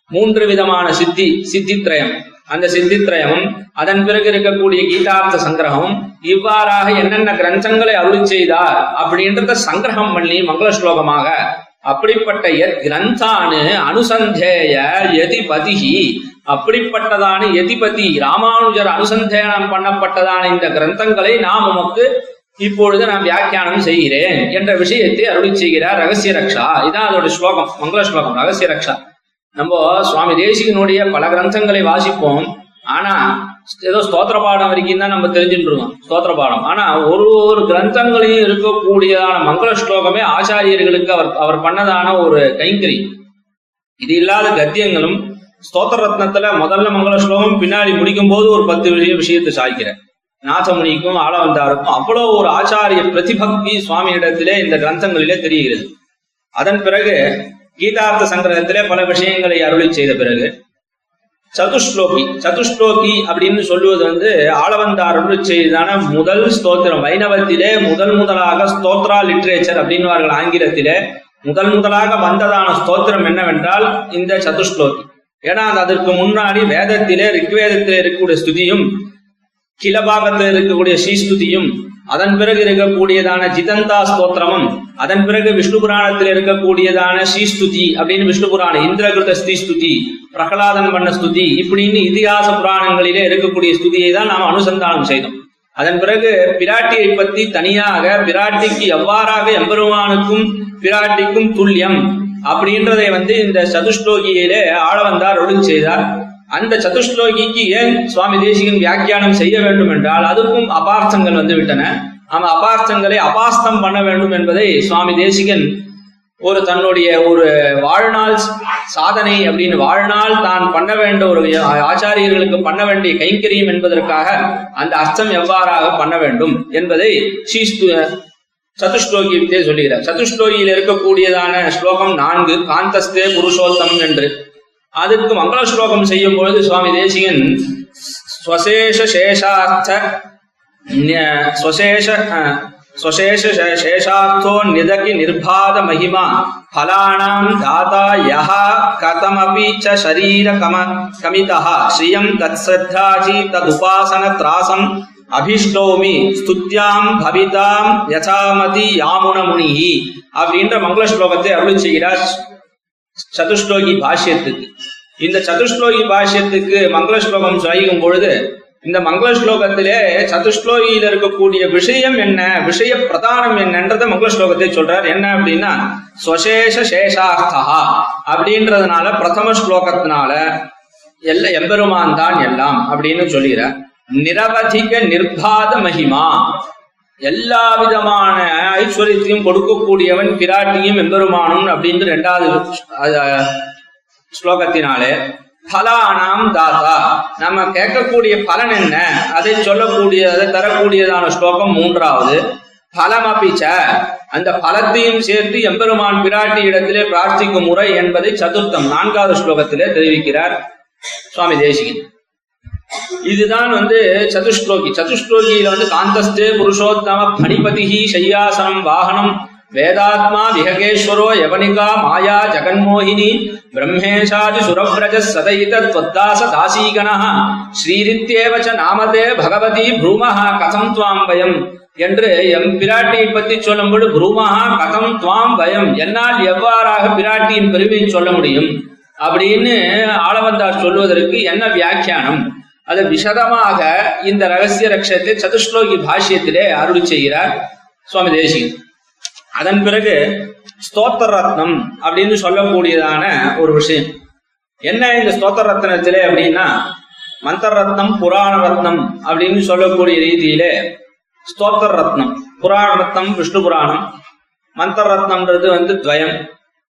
மூன்று விதமான சித்தி சித்தித்ரயம் அந்த சித்தித்ரயமும் அதன் பிறகு இருக்கக்கூடிய கீதார்த்த சங்கிரகமும் இவ்வாறாக என்னென்ன கிரந்தங்களை அருள் செய்தார் அப்படின்றத சங்கிரகம் பண்ணி மங்கள ஸ்லோகமாக அப்படிப்பட்ட எத் கிரந்தானு அனுசந்தேய எதிபதிகி அப்படிப்பட்டதான எதிபதி ராமானுஜர் அனுசந்தேனம் பண்ணப்பட்டதான இந்த கிரந்தங்களை நாம் உமக்கு இப்பொழுது நான் வியாக்கியானம் செய்கிறேன் என்ற விஷயத்தை அருளி செய்கிறார் ரகசிய ரக்ஷா. இதான் அதோட ஸ்லோகம் மங்கள ஸ்லோகம் ரகசிய ரக்ஷா. நம்ம சுவாமி தேசிகனுடைய பல கிரந்தங்களை வாசிப்போம். ஆனா ஏதோ ஸ்தோத்திர பாடம் வரைக்கும் தான் நம்ம தெரிஞ்சுட்டுருவோம் ஸ்தோத்திர பாடம். ஆனா ஒரு ஒரு கிரந்தங்களையும் இருக்கக்கூடியதான மங்கள ஸ்லோகமே ஆச்சாரியர்களுக்கு அவர் அவர் பண்ணதான ஒரு கைங்கரி இது இல்லாத கத்தியங்களும் ஸ்தோத்திர ரத்னத்துல முதல்ல மங்கள ஸ்லோகம் பின்னாடி முடிக்கும் போது ஒரு பத்து விஷய விஷயத்தை சாய்க்கிறேன் நாதமுனிக்கும் ஆளவந்தாருக்கும் அவ்வளவு ஒரு ஆச்சாரிய பிரதிபக்தி சுவாமியிடத்திலே இந்த கிரந்தங்களிலே தெரிகிறது. அதன் பிறகு கீதார்த்த சங்கிரகத்திலே பல விஷயங்களை அருளி செய்த பிறகு சதுஷ்லோகி சதுஷ்லோகி அப்படின்னு சொல்லுவது வந்து ஆளவந்தார் அருளி செய்ததான முதல் ஸ்தோத்திரம். வைணவத்திலே முதல் முதலாக ஸ்தோத்ரா லிட்ரேச்சர் அப்படின்வார்கள் ஆங்கிலத்திலே. முதல் முதலாக வந்ததான ஸ்தோத்திரம் என்னவென்றால் இந்த சதுஷ்லோகி. ஏன்னா அது அதற்கு முன்னாடி வேதத்திலே ரிக்வேதத்திலே இருக்கக்கூடிய ஸ்துதியும் கிலபாகத்தில் இருக்கக்கூடிய ஸ்ரீஸ்துதியும் அதன் பிறகு இருக்கக்கூடியதான ஜிதந்தா ஸ்தோத்திரமும் அதன் பிறகு விஷ்ணு புராணத்தில் இருக்கக்கூடியதான ஸ்ரீஸ்துதி அப்படின்னு விஷ்ணு புராணம் இந்திரகிருத ஸ்ரீஸ்துதி பிரகலாதன் பண்ண ஸ்துதி இப்படின்னு இதிகாச புராணங்களிலே இருக்கக்கூடிய ஸ்துதியை தான் நாம் அனுசந்தானம் செய்தோம். அதன் பிறகு பிராட்டியை பத்தி தனியாக பிராட்டிக்கு எவ்வாறாக எம்பெருமானுக்கும் பிராட்டிக்கும் துல்லியம் அப்படின்றதை வந்து இந்த சதுஷ்லோகியிலே ஆளவந்தார் ஒழுங்கு செய்தார். அந்த சதுஷ்லோகிக்கு ஏன் சுவாமி தேசிகன் வியாக்கியானம் செய்ய வேண்டும் என்றால் அதுக்கும் அபார்த்தங்கள் வந்துவிட்டன. விட்டன அபார்த்தங்களை அபாஸ்தம் பண்ண வேண்டும் என்பதை சுவாமி தேசிகன் ஒரு தன்னுடைய ஒரு வாழ்நாள் சாதனை அப்படின்னு வாழ்நாள் தான் பண்ண வேண்ட ஒரு ஆச்சாரியர்களுக்கு பண்ண வேண்டிய கைங்கரியம் என்பதற்காக அந்த அர்த்தம் எவ்வாறாக பண்ண வேண்டும் என்பதை ஸ்ரீஸ்து சதுஷ்லோகியத்தை சொல்லுகிறார். சதுஷ்லோகியில் இருக்கக்கூடியதான ஸ்லோகம் நான்கு காந்தஸ்தே புருஷோத்தமம் என்று. அதுக்கு மங்கள ஸ்லோகம் செய்யும் பொழுது சுவாமி தேசிகன் ஸ்வசேஷ சேஷார்த்த ஸ்வசேஷ அஹ், ஸ்வசேஷ சேஷார்த்தோ நிதகி நிர்பாத மகிமா பலானாம் தாதா யஹா கதமபி ச சரீர கம கமிதः ஸ்ரியம் தத்ஸ்ரத்தாஜி ததுபாசன திராசம் அபிஷ்டோமி ஸ்துத்யாம் பவிதாம் யசாமதி யாமுன முனிஹி அப்படின்ற மங்கள ஸ்லோகத்தை அருள் செய்கிறார் சதுஷ்லோகி பாஷ்யத்துக்கு. இந்த சதுஷ்லோகி பாஷ்யத்துக்கு மங்கள ஸ்லோகம் சாயும் பொழுது இந்த மங்கள ஸ்லோகத்திலே சதுஷ்லோகியில இருக்கக்கூடிய விஷயம் என்ன விஷய பிரதானம் என்னன்றத மங்கள ஸ்லோகத்தை சொல்றார். என்ன அப்படின்னா சுவசேஷ சேஷார்த்தா அப்படின்றதுனால பிரதம ஸ்லோகத்தினால எல்லா எம்பெருமான் தான் எல்லாம் அப்படின்னு சொல்லிடுற நிரவதிக நிர்பாத மகிமா எல்லா விதமான ஐஸ்வர்யத்தையும் கொடுக்கக்கூடியவன் பிராட்டியும் எம்பெருமானும் அப்படின்னு ரெண்டாவது ஸ்லோகத்தினாலே பலானாம் தாத்தா. நம்ம கேட்கக்கூடிய பலன் என்ன? அதை சொல்லக்கூடிய அதை தரக்கூடியதான ஸ்லோகம் மூன்றாவது. பலமபிச்ச அந்த பலத்தையும் சேர்த்து எம்பெருமான் பிராட்டி இடத்திலே பிரார்த்திக்கும் முறை என்பதை சதுர்த்தம் நான்காவது ஸ்லோகத்திலே தெரிவிக்கிறார். சுவாமி தேசிகன். இதுதான் வந்து சதுஷ்லோகி சதுஷ்லோகியில வந்து காந்தஸ்தே புருஷோத்தம பணிபதிஹி சையாசனம் வாகனம் வேதாத்மா விஹகேஸ்வரோ யவனிகா மாயா ஜெகன்மோகினி பிரம்மேஷாதி சுரவ்ரஜ சதைத त्वद्दास தாசீகணः ஸ்ரீரித்யேவ ச நாமதே பகவதி ப்ரூமஹ கதம் துவாம் பயம் என்று எம் பிராட்டியை பற்றி சொல்லும்போது ப்ரூமஹா கதம் துவாம் பயம் என்னால் எவ்வாறாக பிராட்டியின் பெருமையை சொல்ல முடியும் அப்படின்னு ஆளவந்தார் சொல்வதற்கு என்ன வியாக்கியானம் அது விஷதமாக இந்த ரகசிய ரக்ஷத்தை சதுஸ்லோகி பாஷ்யத்திலே அருள் செய்கிறார் சுவாமி தேசிகன் அதன் பிறகு ஸ்தோத்திர ரத்னம் அப்படின்னு சொல்லக்கூடியதான ஒரு விஷயம். என்ன இந்த ஸ்தோத்திர ரத்னத்திலே அப்படின்னா மந்திர ரத்னம் புராண ரத்னம் அப்படின்னு சொல்லக்கூடிய ரீதியிலே ஸ்தோத்திர ரத்னம் புராண ரத்னம் விஷ்ணு புராணம். மந்திர ரத்னம்ன்றது வந்து துவயம்.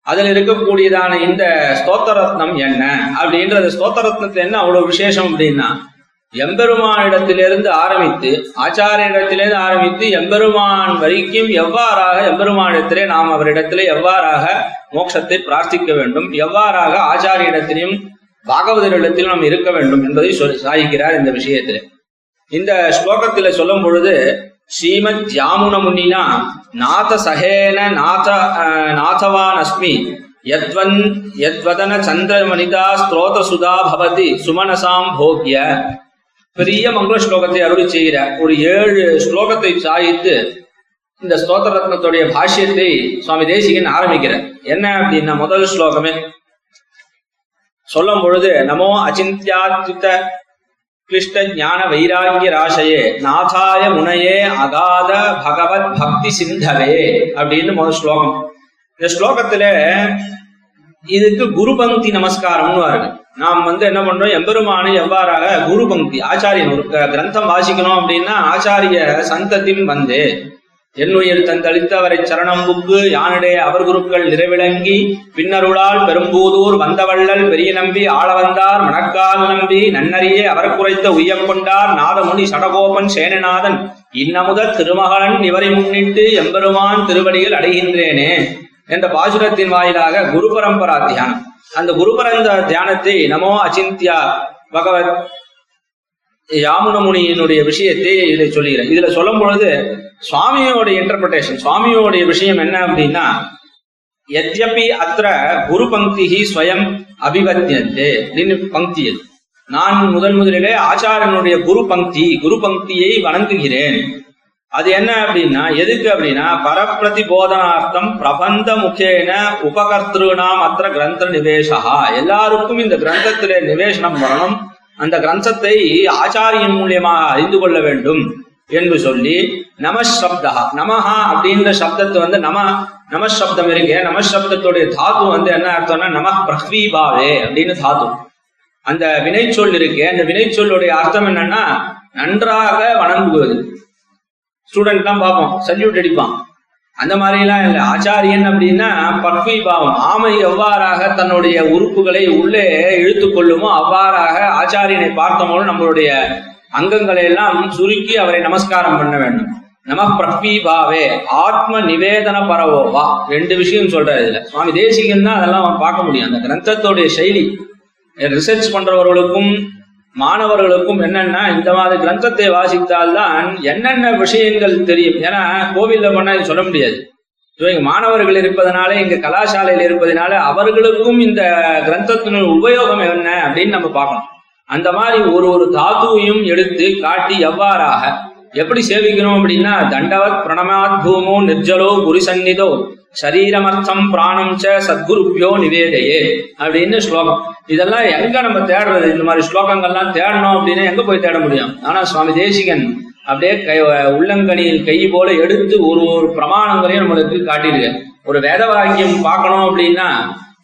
அதில் இருக்கக்கூடியதான இந்த ஸ்தோத்தரத்னம் என்ன? அப்படின்றது ஸ்தோத்தரத்னத்தில் என்ன அவ்வளவு விசேஷம் அப்படின்னா எம்பெருமானிடத்திலிருந்து ஆரம்பித்து ஆச்சாரியனிடத்திலிருந்து ஆரம்பித்து எம்பெருமான் வரைக்கும் எவ்வாறாக எம்பெருமானிடத்திலே நாம் அவரிடத்திலே எவ்வாறாக மோட்சத்தை பிரார்த்திக்க வேண்டும் எவ்வாறாக ஆச்சாரியனிடத்திலும் பாகவதரிடத்திலும் நாம் இருக்க வேண்டும் என்பதை சொல் சாதிக்கிறார் இந்த விஷயத்திலே. இந்த ஸ்லோகத்தில் சொல்லும் பொழுது ஸ்ரீமத் யாமுன முனினா நாத சகேன நாத அஹ், நாதவான் அஸ்மி யத்வன் யத்வதன சந்திரமணிதா ஸ்ரோத சுதா பவதி சுமனசாம் போக்ய. பெரிய மங்கள ஸ்லோகத்தை அருளி செய்கிற ஒரு ஏழு ஸ்லோகத்தை சாய்த்து இந்த ஸ்தோத்திர ரத்னத்துடைய பாஷ்யத்தை சுவாமி தேசிகன் ஆரம்பிக்கிறார். என்ன அப்படின்னா முதல் ஸ்லோகமே. சொல்லும் பொழுது நமோ அச்சிந்தியாத்யுத கிளிஷ்ட ஞான வைராகிய ராசையே நாதாய முனையே அகாத பகவத் பக்தி சிந்தவே அப்படின்னு முதல் ஸ்லோகம். இந்த ஸ்லோகத்துல இதுக்கு குரு பங்கி நமஸ்காரம்னு வருது. நாம் வந்து என்ன பண்றோம்? எம்பெருமானை எவ்வாறாக குரு பங்கி ஆச்சாரியன் ஒரு கிரந்தம் வாசிக்கணும் அப்படின்னா ஆச்சாரிய சந்ததியும் வந்து என்னுயிர் தந்தளித்து அவரை சரணம் புக்கு யானிடே அவர் குருக்கள் நிறைவிளங்கி பின்னருளால் பெரும்பூதூர் வந்தவள்ளல் பெரிய நம்பி ஆள வந்தார். மணக்கால் நம்பி நன்னறியே அவர் குறைத்த உய்யக்கொண்டார் நாதமுனி சடகோபன் சேனநாதன் இன்னமுத திருமகளன் இவரை முன்னிட்டு எம்பெருமான் திருவடியில் அடைகின்றேனே என்ற பாசுரத்தின் வாயிலாக குரு பரம்பரா தியானம். அந்த குரு பரந்த தியானத்தை நமோ அச்சிந்தியா பகவத் யாமுன முனியினுடைய விஷயத்தை இதை சொல்லுகிறேன். இதுல சொல்லும் பொழுது சுவாமியோட இன்டர்பிரேஷன் சுவாமியோடைய விஷயம் என்ன அப்படின்னா எத்யபி அத்திர குரு பங்கி ஸ்வயம் அபிவத்தியது அப்படின்னு பங்கி அது. நான் முதன் முதலிலே ஆச்சாரனுடைய குரு பங்கி குரு பங்கியை வணங்குகிறேன். அது என்ன அப்படின்னா எதுக்கு அப்படின்னா பரப்பிரதி போதனார்த்தம் பிரபந்த முக்கேன உபகர்த்திருநாம் அத்திர கிரந்த நிவேசா எல்லாருக்கும் இந்த கிரந்தத்திலே நிவேசனம் வரணும். அந்த கிரந்தத்தை ஆச்சாரியின் மூலியமாக அறிந்து கொள்ள வேண்டும். என்று சொல்லி நமசப்தா நமஹா அப்படின்ற சப்தத்தை வந்து நம நமசப்தம் இருக்கு. நமசப்தத்துடைய தாத்து வந்து என்ன அர்த்தம்னா நம பிரஹ்வீபாவே அப்படின்னு தாத்து அந்த வினைச்சொல் இருக்கு. அந்த வினைச்சொல்லுடைய அர்த்தம் என்னன்னா நன்றாக வணங்குவது. ஸ்டூடெண்ட் தான் பார்ப்போம். சல்யூட் அடிப்பான். அந்த மாதிரிலாம் இல்லை. ஆச்சாரியன் அப்படின்னா பக்வி பாவம் ஆமை எவ்வாறாக தன்னுடைய உறுப்புகளை உள்ளே இழுத்து கொள்ளுமோ அவ்வாறாக ஆச்சாரியனை பார்த்தபோது நம்மளுடைய அங்கங்களை எல்லாம் சுருக்கி அவரை நமஸ்காரம் பண்ண வேண்டும். நம பிரபி பாவே ஆத்ம நிவேதன பரவோவா ரெண்டு விஷயம் சொல்றாரு இதுல. சுவாமி தேசிகன் தான் அதெல்லாம் பார்க்க முடியும். அந்த கிரந்தத்தோடைய சைலி ரிசர்ச் பண்றவர்களுக்கும் மாணவர்களுக்கும் என்னன்னா இந்த மாதிரி கிரந்தத்தை வாசித்தால்தான் என்னென்ன விஷயங்கள் தெரியும். ஏன்னா கோவில்ல பண்ணா இது சொல்ல முடியாது. இவங்க மாணவர்கள் இருப்பதனால இங்க கலாசாலையில் இருப்பதனால அவர்களுக்கும் இந்த கிரந்தத்தினுடைய உபயோகம் என்ன அப்படின்னு நம்ம பார்க்கணும். அந்த மாதிரி ஒரு ஒரு தாத்துவையும் எடுத்து காட்டி எவ்வாறாக எப்படி சேவிக்கணும் அப்படின்னா தண்டவத் பிரணமாத் பூமோ நிர்ஜலோ குரு சந்நிதோ சரீரமர்த்தம் பிராணம் ச சத்குருப்பியோ நிவேதையே அப்படின்னு ஸ்லோகம். இதெல்லாம் எங்க நம்ம தேடுறது? இந்த மாதிரி ஸ்லோகங்கள்லாம் தேடணும் அப்படின்னா எங்க போய் தேட முடியும்? ஆனா சுவாமி தேசிகன் அப்படியே கை உள்ளங்கனியில் கை போல எடுத்து ஒரு ஒரு பிரமாணங்களையும் நம்மளுக்கு காட்டியிருக்கு ஒரு வேத வாக்கியம் பார்க்கணும் அப்படின்னா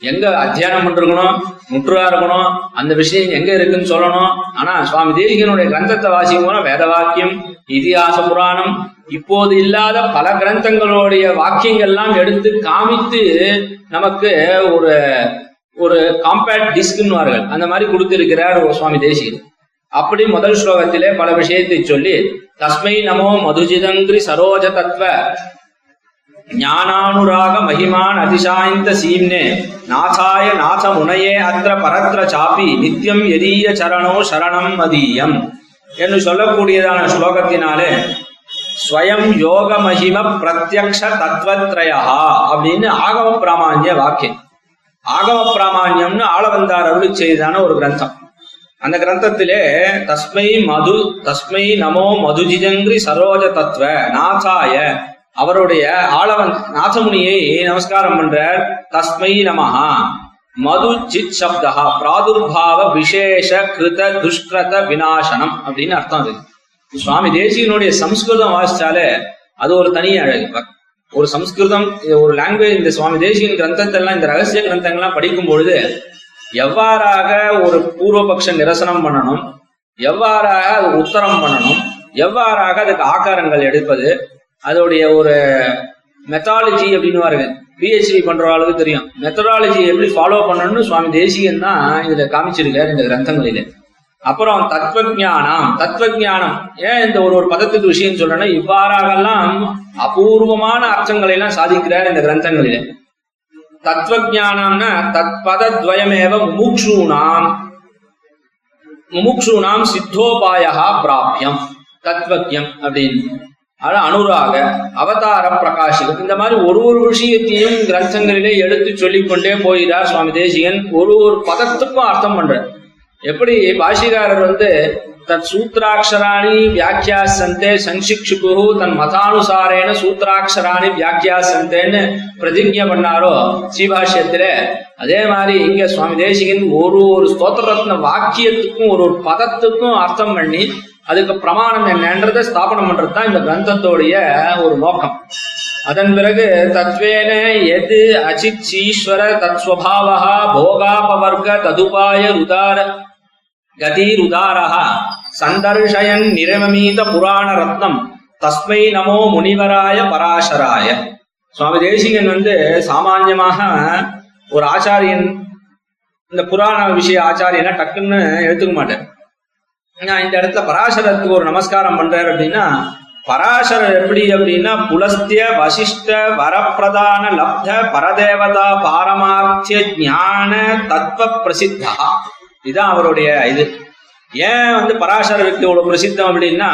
எங்க அத்தியானம் பண்ணிருக்கணும் முற்றுவா இருக்கணும் அந்த விஷயம் எங்க இருக்குன்னு சொல்லணும். ஆனா சுவாமி தேசிகனுடைய கிரந்தத்தை வாசிக்கும் போது வேத வாக்கியம் இதிகாச புராணம் இப்போது இல்லாத பல கிரந்தங்களுடைய வாக்கியங்கள்லாம் எடுத்து காமித்து நமக்கு ஒரு ஒரு காம்பேக்ட் டிஸ்க்னுவார்கள் அந்த மாதிரி கொடுத்திருக்கிறார் ஒரு சுவாமி தேசிகன் அப்படி முதல் ஸ்லோகத்திலே பல விஷயத்தை சொல்லி தஸ்மை நமோ மதுஜிதங்கிரி சரோஜ தத்வ ஞானானுராக மகிமான் அதிசாய்ந்த சீம்னே. நாசாய நாத முனையே அத்திர பரத்ர சாப்பி நித்யம் எதீய சரணோ சரணம் மதியம் என்று சொல்லக்கூடியதான ஸ்லோகத்தினாலே ஸ்வயம் யோக மகிம பிரத்யக்ஷ தத்வத்ரயா அப்படின்னு ஆகம பிராமான்ய வாக்கியம். ஆகம பிராமான்யம்னு ஆளவந்தார் அருள் செய்தான ஒரு கிரந்தம். அந்த கிரந்தத்திலே தஸ்மை மது தஸ்மை நமோ மதுஜிஜங்கிரி சரோஜ தத்துவ நாசாய அவருடைய ஆளவன் நாசமுனியை நமஸ்காரம் பண்றார். தஸ்மை நமஹா. மது சித் சப்தா பிராதுர்பாவ விசேஷ கிருத துஷ்கிருத விநாசனம் அப்படின்னு அர்த்தம் அது. சுவாமி தேசியனுடைய சம்ஸ்கிருதம் வாசிச்சாலே அது ஒரு தனி அழகு. ஒரு சம்ஸ்கிருதம் ஒரு லாங்குவேஜ் இந்த சுவாமி தேசியின் கிரந்தத்தெல்லாம் இந்த ரகசிய கிரந்தங்கள்லாம் படிக்கும் பொழுது எவ்வாறாக ஒரு பூர்வபக்ஷ நிரசனம் பண்ணணும் எவ்வாறாக அது உத்தரம் பண்ணணும் எவ்வாறாக அதுக்கு ஆக்காரங்கள் எடுப்பது அதோடைய ஒரு மெத்தாலஜி அப்படின்னு வருங்க பிஹெச்டி அளவுக்கு தெரியும். மெத்தடாலஜி எப்படி ஃபாலோ பண்ணணும்னு சுவாமி தேசிகன் தான் இதுல காமிச்சிருக்காரு இந்த கிரந்தங்களில. அப்புறம் தத்துவஜானம் தத்துவஜானம் ஏன் இந்த ஒரு ஒரு பதத்துக்கு விஷயம் சொல்றேன்னா இவ்வாறாகலாம் அபூர்வமான அர்த்தங்களை எல்லாம் சாதிக்கிறார் இந்த கிரந்தங்களில. தத்துவஜானம்னா தத்பதத்வயமேவ முமுக்ஷூணாம் முமுக்ஷூணாம் சித்தோபாயா பிராபியம். தத்வஜம் அப்படின்னு. அனுராக அவதார பிரகாஷிகம் இந்த மாதிரி ஒரு ஒரு விஷயத்தையும் கிரந்தங்களிலே எடுத்து சொல்லிக்கொண்டே போகிறார் சுவாமி தேசிகன். ஒரு ஒரு பதத்துக்கும் அர்த்தம் பண்றார் எப்படி பாஷிகாரர் வந்து தத் சூத்ராட்சராணி வியாக்கியாசந்தே சங்கிக்ஷுகு தன் மதானுசாரேன சூத்ராட்சராணி வியாக்கியாசந்தேன்னு பிரதிஜை பண்ணாரோ ஸ்ரீபாஷ்யத்தில. அதே மாதிரி இங்க சுவாமி தேசிகன் ஒரு ஒரு ஸ்தோத்திர ரத்ன வாக்கியத்துக்கும் ஒரு ஒரு பதத்துக்கும் அர்த்தம் பண்ணி அதுக்கு பிரமாணம் என்னன்றதை ஸ்தாபனம் பண்றது தான் இந்த கிரந்தத்தோடைய ஒரு நோக்கம். அதன் பிறகு தத்வேன எது அஜித் ஈஸ்வர தத்ஸ்வபாவா போகாபவர்க்க ததுபாய ருதார கதிருதாரः சந்தர்ஷயன் நிரமீத புராண ரத்னம் தஸ்மை நமோ முனிவராய பராசராய. சுவாமி தேசிகன் வந்து சாமான்யமாக ஒரு ஆச்சாரியன் இந்த புராண விஷய ஆச்சாரியனை டக்குன்னு எடுத்துக்க மாட்டேன் நான் இந்த இடத்துல பராசரத்துக்கு ஒரு நமஸ்காரம் பண்றாரு அப்படின்னா பராசரர் எப்படி அப்படின்னா புலஸ்திய வசிஷ்ட வரப்பிரதான லப்த பரதேவதா பாரமார்த்திய ஞான தத்துவ பிரசித்தா. இதுதான் அவருடைய இது. ஏன் வந்து பராசரருக்கு இவ்வளவு பிரசித்தம் அப்படின்னா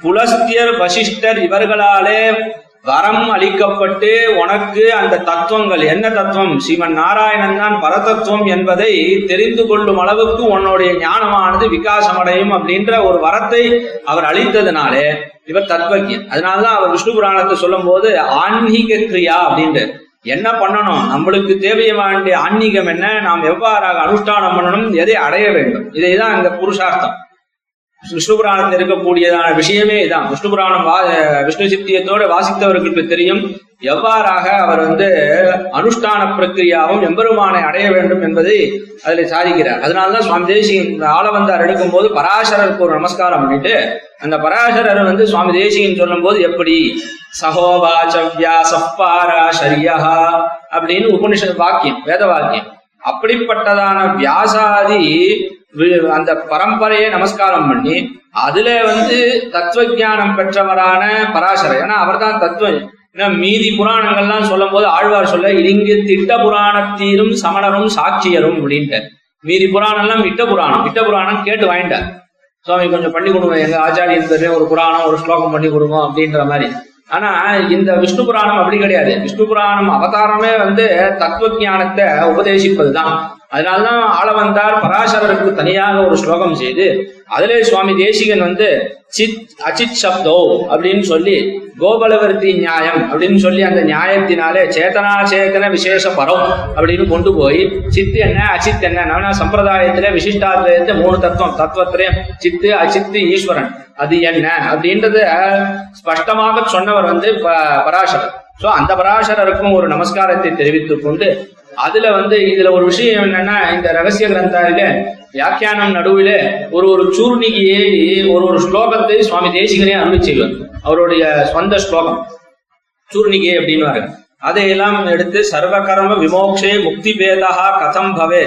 புலஸ்தியர் வசிஷ்டர் இவர்களாலே வரம் அளிக்கப்பட்டு உனக்கு அந்த தத்துவங்கள் என்ன தத்துவம்? ஸ்ரீமன் நாராயணன் தான் பரதத்துவம் என்பதை தெரிந்து கொள்ளும் அளவுக்கு உன்னுடைய ஞானமானது விகாசம் அடையும் அப்படின்ற ஒரு வரத்தை அவர் அளித்ததுனாலே இவர் தத்வஜன் அதனாலதான் அவர் விஷ்ணு புராணத்தை சொல்லும் போது ஆன்மீக கிரியா அப்படின்ற என்ன பண்ணணும்? நம்மளுக்கு தேவைய வேண்டிய ஆன்மீகம் என்ன? நாம் எவ்வாறாக அனுஷ்டானம் பண்ணணும்? எதை அடைய வேண்டும்? இதைதான் இந்த புருஷார்த்தம். விஷ்ணு புராணத்தில் இருக்கக்கூடியதான விஷயமே இதான். விஷ்ணு புராணம் வா விஷ்ணு சித்தியத்தோடு வாசித்தவர்களுக்கு தெரியும். எவ்வாறாக அவர் வந்து அனுஷ்டான பிரக்கிரியாவும் எம்பெருமானை அடைய வேண்டும் என்பதை அதில் சாதிக்கிறார். அதனாலதான் சுவாமி தேசிகன் ஆள ஆளவந்தார் எடுக்கும் போது பராசரருக்கு ஒரு நமஸ்காரம் பண்ணிட்டு அந்த பராசரர் வந்து சுவாமி தேசிகன் சொல்லும் போது எப்படி? சகோவாச்ச வியாசப்பாராசரியா அப்படின்னு உபனிஷத் வாக்கியம் வேத வாக்கியம். அப்படிப்பட்டதான வியாசாதி அந்த பரம்பரையை நமஸ்காரம் பண்ணி அதுல வந்து தத்துவ ஞானம் பெற்றவரான பராசரர் ஏன்னா அவர் தான் தத்துவம். ஏன்னா மீதி புராணங்கள்லாம் சொல்லும் போது ஆழ்வார் சொல்ல இங்கு திட்ட புராணத்தீரும் சமணரும் சாட்சியரும் அப்படின்ட்டு மீதி புராணம் எல்லாம் இட்ட புராணம். இட்ட புராணம் கேட்டு வாங்கிட்டார். சுவாமி கொஞ்சம் பண்ணி கொடுங்க. எங்க ஆச்சாரியன் பேரு ஒரு புராணம் ஒரு ஸ்லோகம் பண்ணி கொடுங்க அப்படின்ற மாதிரி. ஆனா இந்த விஷ்ணு புராணம் அப்படி கிடையாது. விஷ்ணு புராணம் அவதாரமே வந்து தத்துவ ஞானத்தை உபதேசிப்பதுதான். அதனாலதான் ஆள வந்தார் பராசரருக்கு தனியாக ஒரு ஸ்லோகம் செய்து அதிலே சுவாமி தேசிகன் வந்து சித் அச்சித் சப்தோ அப்படின்னு சொல்லி கோபலவர்த்தி நியாயம் அப்படின்னு சொல்லி அந்த நியாயத்தினாலே சேதனா சேதன விசேஷ பரம் அப்படின்னு கொண்டு போய் சித்து என்ன அச்சித் என்ன? நவன சம்பிரதாயத்திலே விசிஷ்டாத்வயத்தை மூணு தத்துவம் தத்துவத்திலே சித்து அச்சித்து ஈஸ்வரன். அது என்ன? அப்படின்றத ஸ்பஷ்டமாக சொன்னவர் வந்து பராசரர். சோ அந்த பராசரருக்கும் ஒரு நமஸ்காரத்தை தெரிவித்துக் கொண்டு அதுல வந்து இதுல ஒரு விஷயம் என்னன்னா இந்த ரகசிய கிரந்தாவில வியாக்கியானம் நடுவில் ஒரு ஒரு சூர்ணிகியை ஒரு ஒரு ஸ்லோகத்தை சுவாமி தேசிகனே அனுப்பிச்சிருவார் அவருடைய சொந்த ஸ்லோகம் சூர்ணிகே அப்படின்னு அதையெல்லாம் எடுத்து சர்வகர்ம விமோக்ஷே முக்தி பேதா கதம் பவே.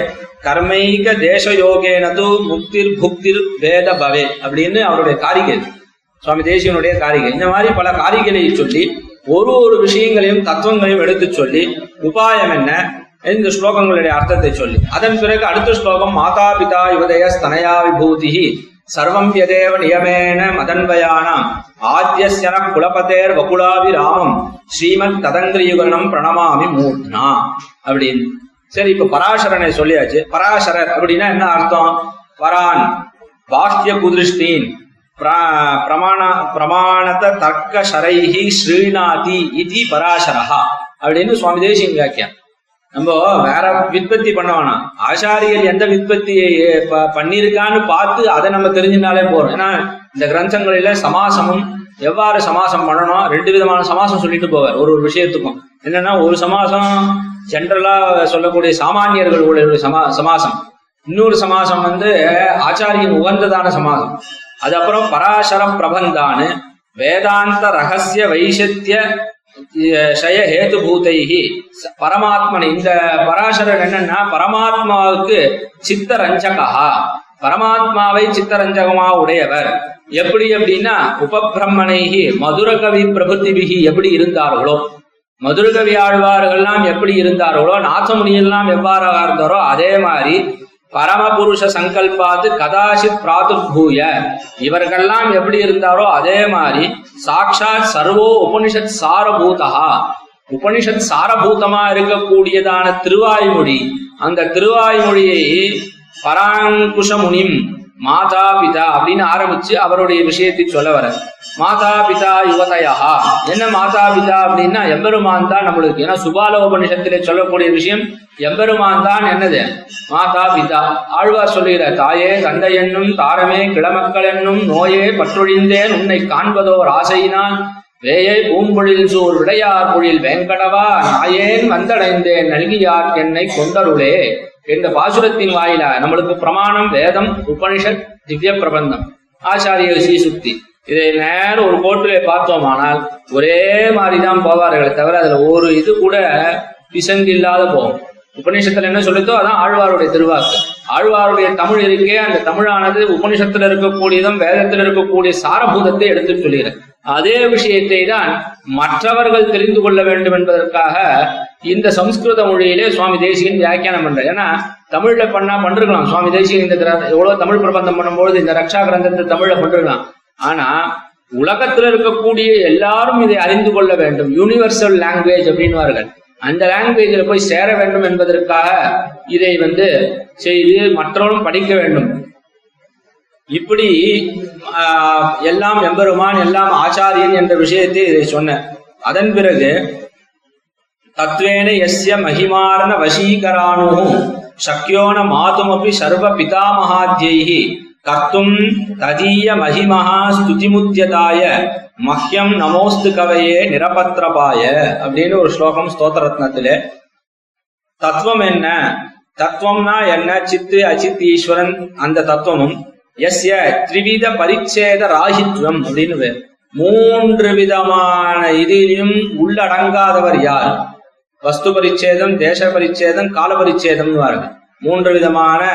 கர்மைக தேச யோகேனது முக்திர் புக்திர் பேத பவே அப்படின்னு அவருடைய காரிகை. சுவாமி தேசியனுடைய காரிகை. இந்த மாதிரி பல காரிகளை சொல்லி ஒரு ஒரு விஷயங்களையும் தத்துவங்களையும் எடுத்து சொல்லி உபாயம் என்ன? இந்த ஸ்லோகங்களுடைய அர்த்தத்தை சொல்லி. அதன் பிறகு அடுத்த ஸ்லோகம் மாதா பிதா யுவதய ஸ்தனயா விபூதி சர்வம் யதேவ நியமேன மதன்வயானாம் ஆத்தியசன குலபதேர் வகுலாவி ராமம் ஸ்ரீமத் ததங்கிரியுகனம் பிரணமாமி மூர்னா அப்படின்னு. சரி இப்ப பராசரனை சொல்லியாச்சு. பராசரர் அப்படின்னா என்ன அர்த்தம்? பரான் பாஹ்ய குதிருஷ்டீன் பிர- பிரமாண பிரமாணத தர்க்க சரைஹி ஸ்ரீநாதி இதி பராசரஹா அப்படின்னு சுவாமி தேசியம் வியாக்கியம். நம்ம வேற விற்பத்தி பண்ண வேணாம். ஆச்சாரியர் எந்த விற்பத்தியை பண்ணியிருக்கான்னு பார்த்து அதை நம்ம தெரிஞ்சினாலே போறோம் ஏன்னா இந்த கிரந்தங்களில சமாசமும் எவ்வாறு சமாசம் பண்ணணும்? ரெண்டு விதமான சமாசம் சொல்லிட்டு போவார் ஒரு ஒரு விஷயத்துக்கும். என்னன்னா ஒரு சமாசம் ஜென்ரலா சொல்லக்கூடிய சாமானியர்களுடைய சமா சமாசம். இன்னொரு சமாசம் வந்து ஆச்சாரியன் உகந்ததான சமாசம். அதுக்கப்புறம் பராசர பிரபந்தான்னு வேதாந்த ரகசிய வைசத்திய ஷய ஹேதுபூதைஹி பரமாத்மன் இந்த பராசரன் என்னன்னா பரமாத்மாவுக்கு சித்தரஞ்சகா பரமாத்மாவை சித்தரஞ்சகமா உடையவர். எப்படி அப்படின்னா உபபிரம்மணைகி மதுரகவி பிரபுத்திபிகி எப்படி இருந்தார்களோ மதுரகவி ஆழ்வார்கள்லாம் எப்படி இருந்தார்களோ நாசமுனியெல்லாம் எவ்வாறாக இருந்தாரோ அதே மாதிரி பரமபுருஷ சங்கல்பாத்து கதாசித் பிராதுர்பூய. இவர்கள்லாம் எப்படி இருந்தாரோ அதே மாதிரி சாட்சாத் சர்வோ உபனிஷத் சாரபூதா உபனிஷத் சாரபூதமா இருக்கக்கூடியதான திருவாய்மொழி. அந்த திருவாய்மொழியை பராங்குஷ முனிம் மாதா பிதா அப்படின்னு ஆரம்பிச்சு அவருடைய விஷயத்தை சொல்ல வர மாதா பிதா யுவதயா என்ன மாதா பிதா அப்படின்னா எம்பெருமான் தான் நம்மளுக்கு. ஏன்னா சுபால உபனிஷத்திலே சொல்லக்கூடிய விஷயம் எம்பெருமான் தான் என்னது? மாதா பிதா. ஆழ்வார் சொல்லுகிற தாயே தந்தை என்னும் தாரமே கிளமக்கள் என்னும் நோயே பற்றொழிந்தேன். உன்னை காண்பதோர் ஆசையினான் வேயை பூம்பொழில் சூழ் விடையார் பொழில் வேங்கடவா. நாயேன் வந்தடைந்தேன் நல்கியார் என்னை கொண்டருளே. இந்த பாசுரத்தின் வாயிலா நம்மளுக்கு பிரமாணம் வேதம் உபனிஷத் திவ்ய பிரபந்தம் ஆச்சாரிய ஸ்ரீசுக்தி இதை நேரம் ஒரு கோட்டிலே பார்த்தோமானால் ஒரே மாதிரி தான் போவார்களே தவிர அதுல ஒரு இது கூட பிசங்கு இல்லாத போகும். உபநிஷத்துல என்ன சொல்லுதோ அதான் ஆழ்வாருடைய திருவாக்கு. ஆழ்வாருடைய தமிழ் இருக்கே அந்த தமிழானது உபனிஷத்துல இருக்கக்கூடியதும் வேதத்தில் இருக்கக்கூடிய சாரபூதத்தை எடுத்து சொல்லுகிறது அதே விஷயத்தை தான் மற்றவர்கள் தெரிந்து கொள்ள வேண்டும் என்பதற்காக இந்த சம்ஸ்கிருத மொழியிலே சுவாமி தேசிகன் வியாக்கியானம் பண்ற ஏன்னா தமிழ்ல பண்ணா பண்ணிருக்கலாம். சுவாமி தேசிகன் இந்த கிரந்த எவ்வளவு தமிழ் பிரபந்தம் பண்ணும்போது இந்த ரக்ஷா கிரந்தத்தை தமிழ்ல பண்ணிருக்கலாம். ஆனா உலகத்துல இருக்கக்கூடிய எல்லாரும் இதை அறிந்து கொள்ள வேண்டும். யூனிவர்சல் லாங்குவேஜ் அப்படின்வார்கள் அந்த லாங்குவேஜில் போய் சேர வேண்டும் என்பதற்காக இதை வந்து செய்து மற்றவரும் படிக்க வேண்டும். இப்படி எல்லாம் எம்பெருமான் எல்லாம் ஆச்சாரியன் என்ற விஷயத்தை இதை சொன்ன அதன் பிறகு தத்வேன எஸ்ய மகிமாரண வசீகராணு சக்யோன மாதுமபி சர்வ பிதாமகாத்யைஹி கர்த்தும் ததீய மகிமஹா ஸ்துதிமுத்தியதாய மஹ்யம் நமோஸ்து கவையே நிரபத்ரபாய அப்படின்னு ஒரு ஸ்லோகம் ஸ்தோத்திரத்னத்திலே. தத்துவம் என்ன? தத்துவம்னா என்ன? சித்து அச்சித் ஈஸ்வரன் அந்த தத்துவமும். எஸ்ய த்ரிவித பரிச்சேத ராகித்வம் அப்படின்னு பேர். மூன்று விதமான இதிலும் உள்ளடங்காதவர் யார்? வஸ்து பரிச்சேதம் தேச பரிச்சேதம் கால பரிச்சேதம் மூன்று விதமான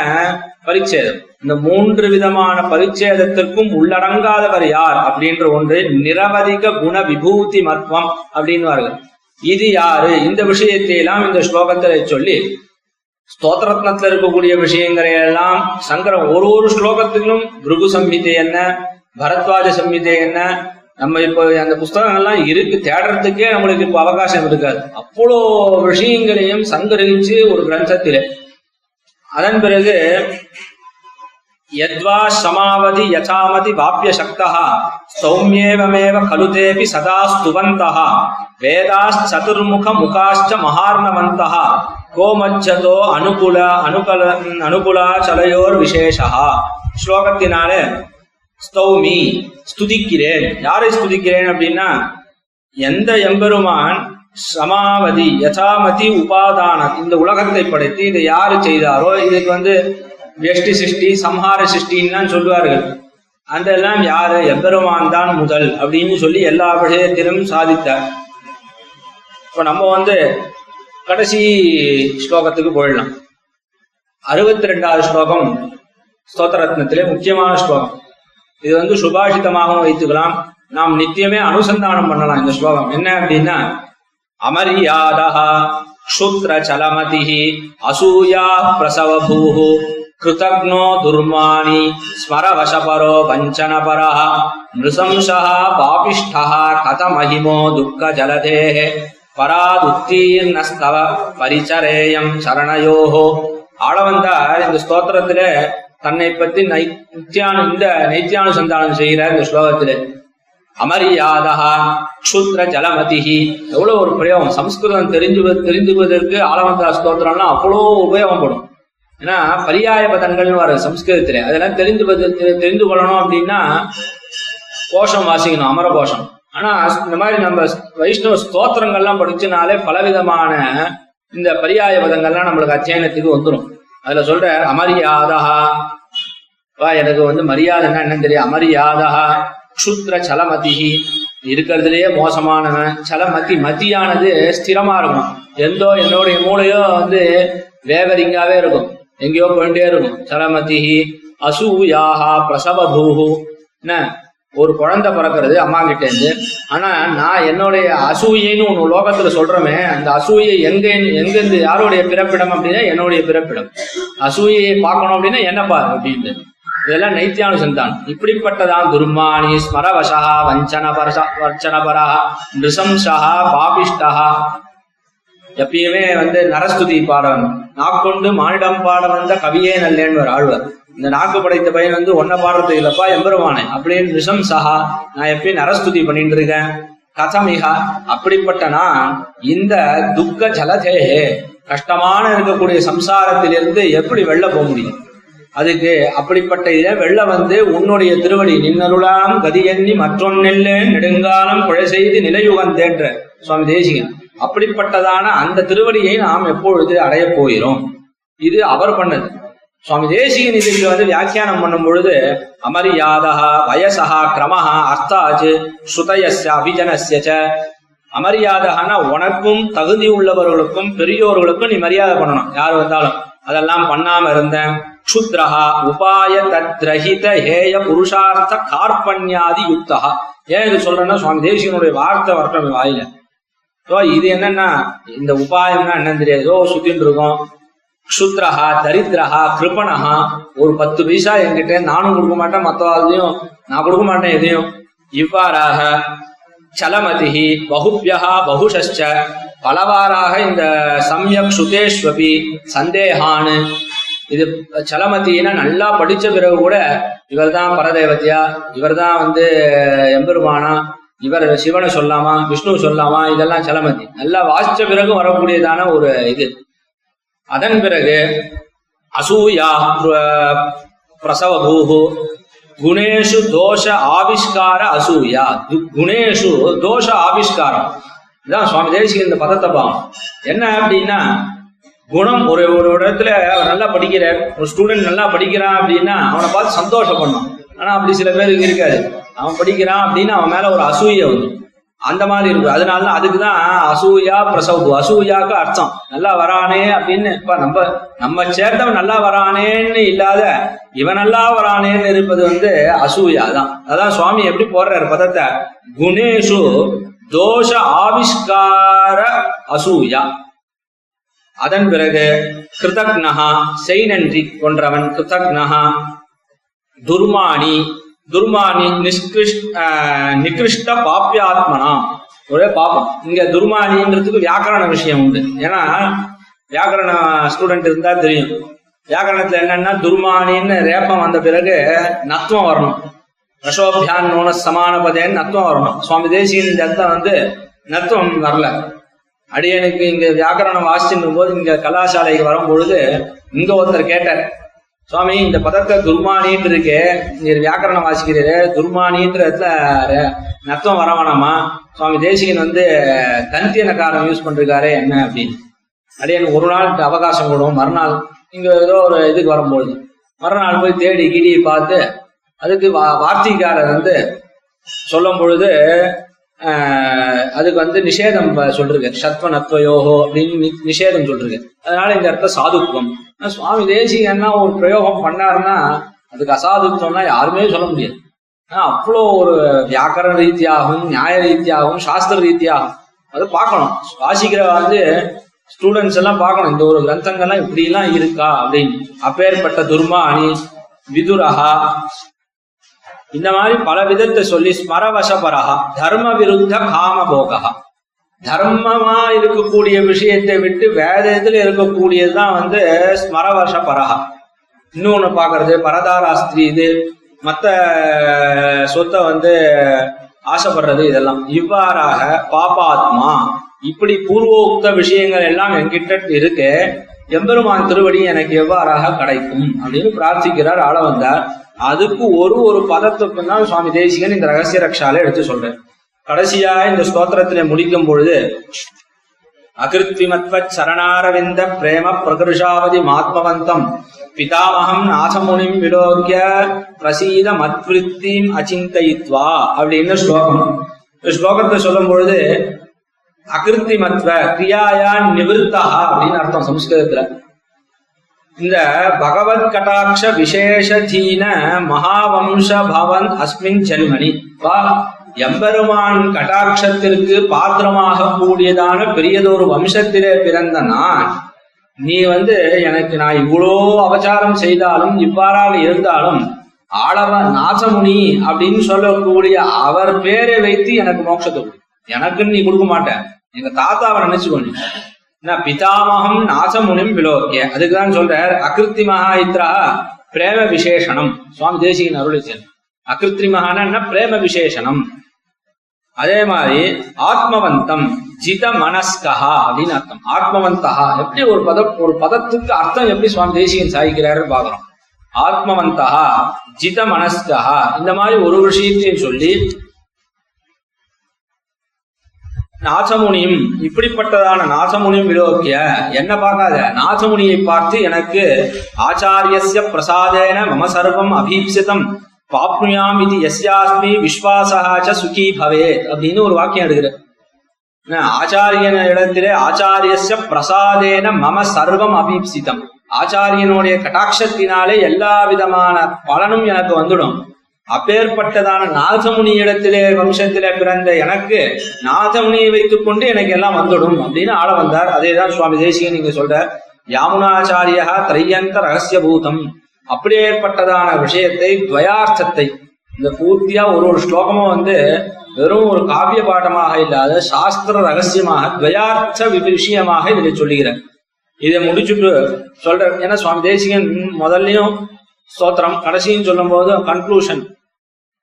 பரிச்சேதம். இந்த மூன்று விதமான பரிச்சேதத்திற்கும் உள்ளடங்காதவர் யார் அப்படின்ற ஒன்று நிரவதிக குண விபூதி மத்வம் அப்படின்னு இது யாரு? இந்த விஷயத்தை எல்லாம் இந்த ஸ்லோகத்துல சொல்லி ஸ்தோத்திரத்னத்துல இருக்கக்கூடிய விஷயங்களை எல்லாம் சங்கரம் ஒரு ஒரு ஸ்லோகத்திலும் பிருகு சம்ஹிதை என்ன பரத்வாஜ சம்ஹிதை என்ன நம்ம இப்போ அந்த புஸ்தகங்கள்லாம் இருக்கு தேடுறதுக்கே நம்மளுக்கு இப்போ அவகாசம் இருக்காது. அவ்வளோ விஷயங்களையும் சங்கரிச்சு ஒரு கிரந்தத்திலே. அதன் பிறகு யத்வா சமாவதி யசாமதி வாப்பிய சக்தா சௌமியேவமேவ கலுதேபி சதா ஸ்துவந்தः வேதாச்சதுர்முக முகாச்ச மகார்ணவந்தா கோமச்சதோ அனுகுல அனுகல அனுகுலாச்சலையோர் விசேஷா ஸ்லோகத்தினால ஸ்தௌமி ஸ்துதிக்கிறேன் யாரை ஸ்துதிக்கிறேன் அப்படின்னா எந்த எம்பெருமான் சமாவதி யசாமதி உபாதான இந்த உலகத்தை படைத்து இதை யாரு செய்தாரோ இதுக்கு வந்து வெஷ்டி சிருஷ்டி சம்ஹார சிருஷ்டின்னு சொல்லுவார்கள். அதெல்லாம் யாரு? எம்பெருமான் தான் முதல் அப்படின்னு சொல்லி எல்லா விஷயத்திலும் சாதித்தார். இப்ப நம்ம வந்து கடைசி ஸ்லோகத்துக்கு போயிடலாம். அறுபத்தி ரெண்டாவது ஸ்லோகம் ஸ்தோத்திரத்னத்திலே முக்கியமான ஸ்லோகம். இது வந்து சுபாஷிதமாகவும் வைத்துக்கலாம். நாம் நித்தியமே அனுசந்தானம் பண்ணலாம் இந்த ஸ்லோகம். என்ன அப்படின்னா அமரியாதா க்ஷுத்ர சலமதி அசூயா பிரசவ பூஹு கிருதக்னோ துர்மாணி ஸ்மரவசபரோ வஞ்சனபரः நிருசம்சः கத கதமஹிமோ துக்க ஜலதேः பராதுத்தீர்ணஸ்தவ பரிச்சரேயம் சரணயோஹோ ஆளவந்தார் இந்த ஸ்தோத்திரத்துல தன்னை பத்தி நைத்தியானு நித்தியானு இந்த நைத்தியானுசந்தானம் செய்கிறார் இந்த ஸ்லோகத்துல அமரியாதா க்ஷுத்ர ஜலமதிஹி எவ்வளவு ஒரு பிரயோகம். சம்ஸ்கிருதம் தெரிஞ்சு தெரிஞ்சுவதற்கு ஆளவந்தா ஸ்தோத்திரம்லாம் அவ்வளோ உபயோகப்படும் ஏன்னா பரியாய பதங்கள்னு வர சம்ஸ்கிருதத்துல அதெல்லாம் தெரிந்து தெ- தெரிந்து கொள்ளணும் அப்படின்னா கோஷம் வாசிக்கணும் அமர கோஷம். ஆனா இந்த மாதிரி நம்ம வைஷ்ணவ ஸ்தோத்திரங்கள்லாம் படிச்சனாலே பலவிதமான இந்த பரியாய பதங்கள்லாம் நம்மளுக்கு அத்தியனத்துக்கு வந்துடும் அதுல சொல்ற அமரியாதா வா எனக்கு வந்து மரியாதைன்னா என்னன்னு தெரியும் அமரியாதா க்ஷுத்ர சலமதிஹி. இருக்கிறதுலயே மோசமானவன் சலமதி மதியானது ஸ்திரமா இருக்கும். எந்தோ என்னோடைய மூளையோ வந்து வேவரிங்காவே இருக்கும். எங்கேயோ போயிட்டே இருக்கும் சலமதிஹி அசூயாஹா பிரசவ பூஹு என்ன? ஒரு குழந்தை பிறக்கிறது அம்மா கிட்ட இருந்து ஆனா நான் என்னுடைய அசூயைன்னு ஒண்ணு லோகத்துல சொல்றோமே அந்த அசூயை எங்க எங்கிருந்து யாருடைய பிறப்பிடம் அப்படின்னா என்னுடைய பிறப்பிடம். அசூயை பார்க்கணும் அப்படின்னா என்ன பாரு அப்படின்ட்டு. இதெல்லாம் நைத்தியானுசந்தான். இப்படிப்பட்டதான் துர்மானி ஸ்மரவசா வஞ்சன பரசா வர்ச்சனபரா நிருசம்சா பாபிஷ்டா எப்பயுமே வந்து நரஸ்துதி பாடம் நாக்கொண்டு மானிடம் பாட வந்த கவியே நல்லேன்னு ஒரு ஆழ்வர். இந்த நாக்கு படைத்த பையன் வந்து ஒன்ன பாடுறது இல்லப்பா எம்பெருமானே அப்படின்னு சஹா நான் எப்பயும் நரஸ்துதி பண்ணிட்டு இருக்கேன். கதமிகா அப்படிப்பட்ட நான் இந்த துக்க ஜலதேகே கஷ்டமான இருக்கக்கூடிய சம்சாரத்திலிருந்து எப்படி வெளில போக முடியும்? அதுக்கு அப்படிப்பட்ட இதை வெள்ள வந்து உன்னுடைய திருவடி நின்னருளாம் கதியன்னி மற்றொன்னெல்ல நெடுங்காலம் கொலை செய்து நிலையுகந்தேன்ற சுவாமி தேசிகன். அப்படிப்பட்டதான அந்த திருவடியை நாம் எப்பொழுது அடையப் போகிறோம்? இது அவர் பண்ணது. சுவாமி தேசிகன் இதுக்கு வந்து வியாக்கியானம் பண்ணும் பொழுது அமரியாதா வயசா கிரமஹா அர்த்தாச்சு ஸ்ருதயஸ்ய அபிஜனச ச அமரியாதகான உனக்கும் தகுதி உள்ளவர்களுக்கும் பெரியோர்களுக்கும் நீ மரியாதை பண்ணணும். யார் வந்தாலும். அதெல்லாம் பண்ணாம இருந்தேன் க்ஷுத்ரஹா உபாய தத்ரஹித ஹேய புருஷார்த்த கார்பண்யாதி யுக்தஹா. ஏன் இது சொல்றேன்னா சுவாமி தேசிகனுடைய வார்த்தை வரட்டும் வாயில. ஓ இது என்னன்னா இந்த உபாயம்னா என்னன்னு தெரியாது. ஏதோ சுத்தின்னு இருக்கோம். க்ஷுத்ரஹா தரித்திரஹா கிருபணஹா. ஒரு பத்து பைசா என்கிட்ட நானும் கொடுக்க மாட்டேன் மற்றவாதையும் நான் கொடுக்க மாட்டேன் எதையும். இவ்வாறாக சலமதிஹி பகுபியா பகுஷச்ச பலவாறாக இந்த சம்யக் சுதேஷ்வபி சந்தேகான்னு. இது சலமத்தின்னா நல்லா படிச்ச பிறகு கூட இவர்தான் பரதேவத்தியா இவர்தான் வந்து எம்பெருமானா இவர் சிவனை சொல்லாமா விஷ்ணு சொல்லாமா இதெல்லாம் சிலமதி நல்லா வாசிச்ச பிறகு வரக்கூடியதான ஒரு இது. அதன் பிறகு அசூயா பிரசவ பூஹு குணேஷு தோஷ ஆவிஷ்கார அசூயா. குணேஷு தோஷ ஆவிஷ்காரம். இதான் சுவாமி தேசிக இந்த பதத்தை பாவம் என்ன அப்படின்னா குணம் ஒரு ஒரு இடத்துல நல்லா படிக்கிறார். ஒரு ஸ்டூடெண்ட் நல்லா படிக்கிறான் அப்படின்னா அவனை பார்த்து சந்தோஷப்படணும். ஆனா அப்படி சில பேருக்கு இருக்காது. அவன் படிக்கிறான் அப்படின்னு அவன் மேல ஒரு அசூயை வந்து. அந்த மாதிரி இருக்கு அதனால தான் அதுக்கு தான் அசூயா பிரசவு அசூயாக்கு அர்த்தம். நல்லா வரானே அப்படின்னு இப்ப நம்ம நம்ம சேர்ந்தவன் நல்லா வரானேன்னு இல்லாத இவன் நல்லா வரானேன்னு இருப்பது வந்து அசூயா தான். அதான் சுவாமி எப்படி போடுறாரு பதத்தை? குணேஷு தோஷ ஆவிஷ்கார அசூயா. அதன் பிறகு கிருதக்னஹா செய் நன்றி கொன்றவன் கிருதக்னஹா. துர்மானி துர்மானி நிஷ்கிருஷ் ஆஹ் நிகிருஷ்ட பாப்பியாத்மனா ஒரே பாப்பம் இங்க துர்மானின்றதுக்கு வியாக்கரண விஷயம் உண்டு. ஏன்னா வியாக்கரண ஸ்டூடெண்ட் இருந்தா தெரியும். வியாக்கரணத்துல என்னன்னா துர்மானின்னு ரேப்பம் வந்த பிறகு நத்துவம் வரணும். ரசோபியான் நோன சமான பதேன்னு நத்துவம் வரணும். சுவாமி தேசியின் இந்த இடத்துல வந்து நத்துவம் வரல. அடியனுக்கு இங்க வியாக்கரணம் வாசிச்சுன்னு போது இங்க கலாசாலைக்கு வரும்பொழுது இங்க ஒருத்தர் கேட்டார் சுவாமி இந்த பதத்தை துர்மானின்னு இருக்கு. நீர் வியாக்கரணம் வாசிக்கிறீரு. துர்மானின்ற இடத்துல நத்தம் வர வேணாமா? சுவாமி தேசிகன் வந்து தந்தியனக்காரம் யூஸ் பண்றாரு என்ன அப்படின்னு. அடியனுக்கு ஒரு நாள் அவகாசம் கொடுவோம். மறுநாள் இங்க ஏதோ ஒரு இதுக்கு வரும்பொழுது. மறுநாள் போய் தேடி கிடி பார்த்து அதுக்கு வா- வார்த்தைக்காரர் வந்து சொல்லும் பொழுது அதுக்கு வந்து நிஷேதம் ப- சத்வ நத்வயோகோ அப்படின்னு நிஷேதம் சொல்றது அதனால இந்த இடத்துல சாதுக்குவம். சுவாமி தேசிகன்னா ஒரு பிரயோகம் பண்ணாருன்னா அதுக்கு அசாதுத்தம்னா யாருமே சொல்ல முடியாது. ஆனா, அவ்வளோ ஒரு வியாக்கரண ரீதியாகவும் நியாய ரீதியாகவும் சாஸ்திர ரீதியாகவும் அது பார்க்கணும். வாசிக்கிற வந்து ஸ்டூடெண்ட்ஸ் எல்லாம் பார்க்கணும் இந்த ஒரு கிரந்தங்கள்லாம் இப்படி எல்லாம் இருக்கா அப்படின்னு. அப்பேற்பட்ட துர்மானி விதுரஹா இந்த மாதிரி பல விதத்தை சொல்லி ஸ்மரவசபரஹா தர்ம விருத்த காமபோகா தர்மமா இருக்கக்கூடிய விஷயத்தை விட்டு வேதத்துல இருக்கக்கூடியதுதான் வந்து ஸ்மரவசபரஹா இன்னொன்னு பாக்குறது பரதாராஸ்திரி இது மத்த சொத்தை வந்து ஆசைப்படுறது இதெல்லாம். இவ்வாறாக பாபாத்மா இப்படி பூர்வோக்த விஷயங்கள் எல்லாம் என்கிட்ட இருக்கு. எம்பெருமான் திருவடி எனக்கு எவ்வாறாக கிடைக்கும் அப்படின்னு பிரார்த்திக்கிறார் ஆள வந்தார். அதுக்கு ஒரு ஒரு பதத்துக்கு தான் சுவாமி தேசிகன் இந்த ரகசிய ரக்ஷால எடுத்து சொல்றேன் கடைசியா இந்த ஸ்தோத்திரத்தினை முடிக்கும் பொழுது அகிருத்விமத்வ சரணாரவிந்த பிரேம பிரகிருஷாவதி மாத்மவந்தம் பிதாமகம் நாசமுனிம் விலோக்கிய பிரசீத மத்விருத்திம் அச்சிந்தயித்வா அப்படின்னு ஸ்லோகம். இந்த ஸ்லோகத்தை சொல்லும் பொழுது அகிருத்திமத்வ கிரியாயா நிவிருத்தா அப்படின்னு அர்த்தம் சம்ஸ்கிருதத்துல. இந்த பகவத் கடாட்ச விசேஷதீன மகாவம்ச பவன் அஸ்மின் ஜென்மணி வா. எம்பெருமான் கடாட்சத்திற்கு பாத்திரமாக கூடியதான பெரியதொரு வம்சத்திலே பிறந்த நான் நீ வந்து எனக்கு நான் இவ்வளோ அவசாரம் செய்தாலும் இவ்வாறாக இருந்தாலும் ஆளவ நாசமுனி அப்படின்னு சொல்லக்கூடிய அவர் பேரை வைத்து எனக்கு மோட்சத்தை கொடு எனக்குன்னு நீ கொடுக்க மாட்டேன் எங்க தாத்தாவை நினைச்சுக்கோ நீ. நான் பிதாமகம் நாசமுனிம் விலோக்கிய அதுக்குதான் சொல்றார் அகிருத்தி இத்ரா பிரேம விசேஷனம். சுவாமி தேசிகன் அருளை அகிருத்தி மகான பிரேம விசேஷனம் அதே மாதிரி ஆத்மவந்தம் ஜித மனஸ்கா அப்படின்னு அர்த்தம். ஆத்மவந்தா எப்படி ஒரு பதம் ஒரு பதத்துக்கு அர்த்தம் எப்படி சுவாமி தேசிகன் சாதிக்கிறாருன்னு பாக்குறோம் ஆத்மவந்தா ஜித மனஸ்கா இந்த மாதிரி ஒரு விஷயத்தையும் சொல்லி நாசமுனியும் இப்படிப்பட்டதான நாசமுனியும் விலோக்கிய என்ன பார்க்காத? நாசமுனியை பார்த்து எனக்கு ஆச்சாரியஸ்ய பிரசாதேன மம சர்வம் அபீப்சிதம். பாப்னுயாம் இது எஸ்யாஸ்மி விஸ்வாசா சுகி பவேத் அப்படின்னு ஒரு வாக்கியம் எடுக்கிறார். ஆச்சாரியன இடத்திலே ஆச்சாரியச பிரசாதேன மம சர்வம் அபீப்சிதம். ஆச்சாரியனுடைய கட்டாட்சத்தினாலே எல்லா விதமான பலனும் எனக்கு வந்துடும். அப்பேற்பட்டதான நாதமுனி இடத்திலே வம்சத்திலே பிறந்த எனக்கு நாதமுனியை வைத்துக் கொண்டு எனக்கு எல்லாம் வந்துடும் அப்படின்னு ஆள வந்தார். அதேதான் சுவாமி தேசிகன் நீங்க சொல்ற யாமுனாச்சாரியா திரையந்த ரகசிய பூதம் அப்படியேற்பட்டதான விஷயத்தை துவயார்த்தத்தை இந்த பூர்த்தியா ஒரு ஒரு ஸ்லோகமும் வந்து வெறும் ஒரு காவிய பாடமாக இல்லாத சாஸ்திர ரகசியமாக துவயார்த்த விஷயமாக இதை சொல்லுகிறேன் இதை முடிச்சுட்டு சொல்ற ஏன்னா சுவாமி தேசிகன் முதல்லயும் ஸ்தோத்திரம் கடைசியும் சொல்லும் போது கன்க்ளூஷன்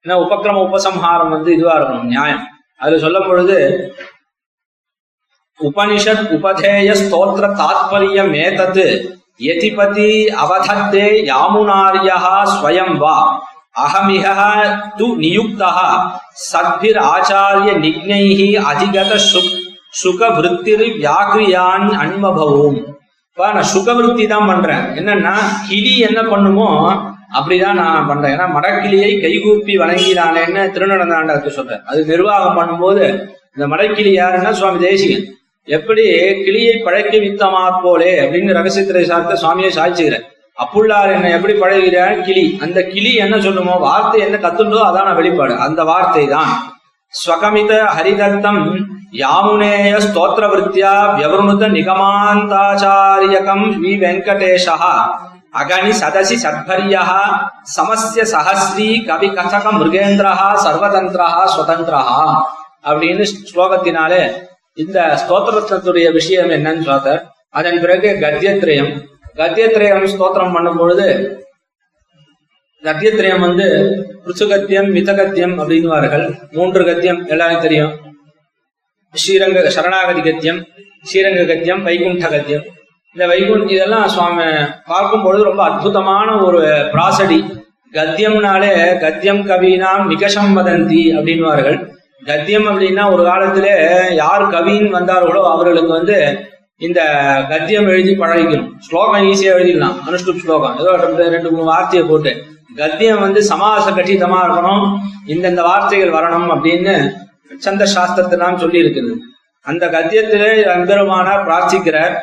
ஏன்னா உபக்கிரம உபசம்ஹாரம் வந்து இதுவா இருக்கணும் நியாயம். அதுல சொல்லும் பொழுது உபனிஷத் உபதேய ஸ்தோத்திர தாத்பரியம் ஏதத் யதிபதி அவதத்தே யாமுனாரியா ஸ்வயம் வா அகமிக து நியுக்தா சத்பிர் ஆச்சாரிய நிக்னைஹி அதிகத சுக விற்த்திர் வியாக்கிரியான் அன்மபவும் இப்ப நான் சுகவிருத்தி தான் பண்றேன். என்னன்னா கிளி என்ன பண்ணுமோ அப்படிதான் நான் பண்றேன். ஏன்னா மடக்கிளியை கைகூப்பி வணங்கினானேன்னு திருநடந்தாண்டத்து சொல்றேன். அது நிர்வாகம் பண்ணும்போது இந்த மடக்கிளி யாருன்னா சுவாமி தேசிகன். எப்படி கிளியை பழக்க வித்தமா போலே அப்படின்னு ரகசியத்திரை சார்த்த சுவாமியை சாய்ச்சுக்கிறேன் அப்புள்ளார் என்ன எப்படி பழகிறார் கிளி. அந்த கிளி என்ன சொல்லுமோ வார்த்தை என்ன கத்துண்டோ அதான வெளிப்பாடு. அந்த வார்த்தை தான் ஸ்வகமித ஹரிதத்தம் யாமுனேய ஸ்தோத்திர விருத்தியா வியவருணுத நிகமாந்தாச்சாரியகம் ஸ்ரீ வெங்கடேஷா. அகனி சதசி சத்பரியா சமஸ்ய சஹஸ்ரீ கவி கசக மிருகேந்திரா சர்வதந்திரா சுதந்திரா அப்படின்னு ஸ்லோகத்தினாலே இந்த ஸ்தோத்திரத்தினுடைய விஷயம் என்னன்னு பார்த்தார் அதன் பிறகு கத்தியத்ரயம். கத்தியத்ரயம் ஸ்தோத்திரம் பண்ணும் பொழுது கத்தியத்ரயம் வந்து ருச்சுகத்தியம் மிதகத்தியம் அப்படின்வார்கள் மூன்று கத்தியம் எல்லாரும் தெரியும். ஸ்ரீரங்க சரணாகதி கத்தியம் ஸ்ரீரங்க கத்தியம் வைகுண்ட கத்தியம். இந்த வைகுண்ட் இதெல்லாம் சுவாமி பார்க்கும் பொழுது ரொம்ப அற்புதமான ஒரு பிராசடி. கத்தியம்னாலே கத்தியம் கவினாம் நிகஷம் வதந்தி அப்படின்வார்கள் கத்தியம் அப்படின்னா ஒரு காலத்திலே யார் கவின்னு வந்தார்களோ அவர்களுக்கு வந்து இந்த கத்தியம் எழுதி பழகிக்கணும். ஸ்லோகம் ஈஸியா எழுதிடலாம். அனுஷ்டுப் ஸ்லோகம். ஏதோ ரெண்டு மூணு வார்த்தையை போட்டு. கத்தியம் வந்து சமாச கட்டிதமா இருக்கணும். இந்தந்த வார்த்தைகள் வரணும் அப்படின்னு சந்த சாஸ்திரத்திலாம் சொல்லி இருக்குது அந்த கத்தியத்திலே அம்பெருமான பிரார்த்திக்கிறார்.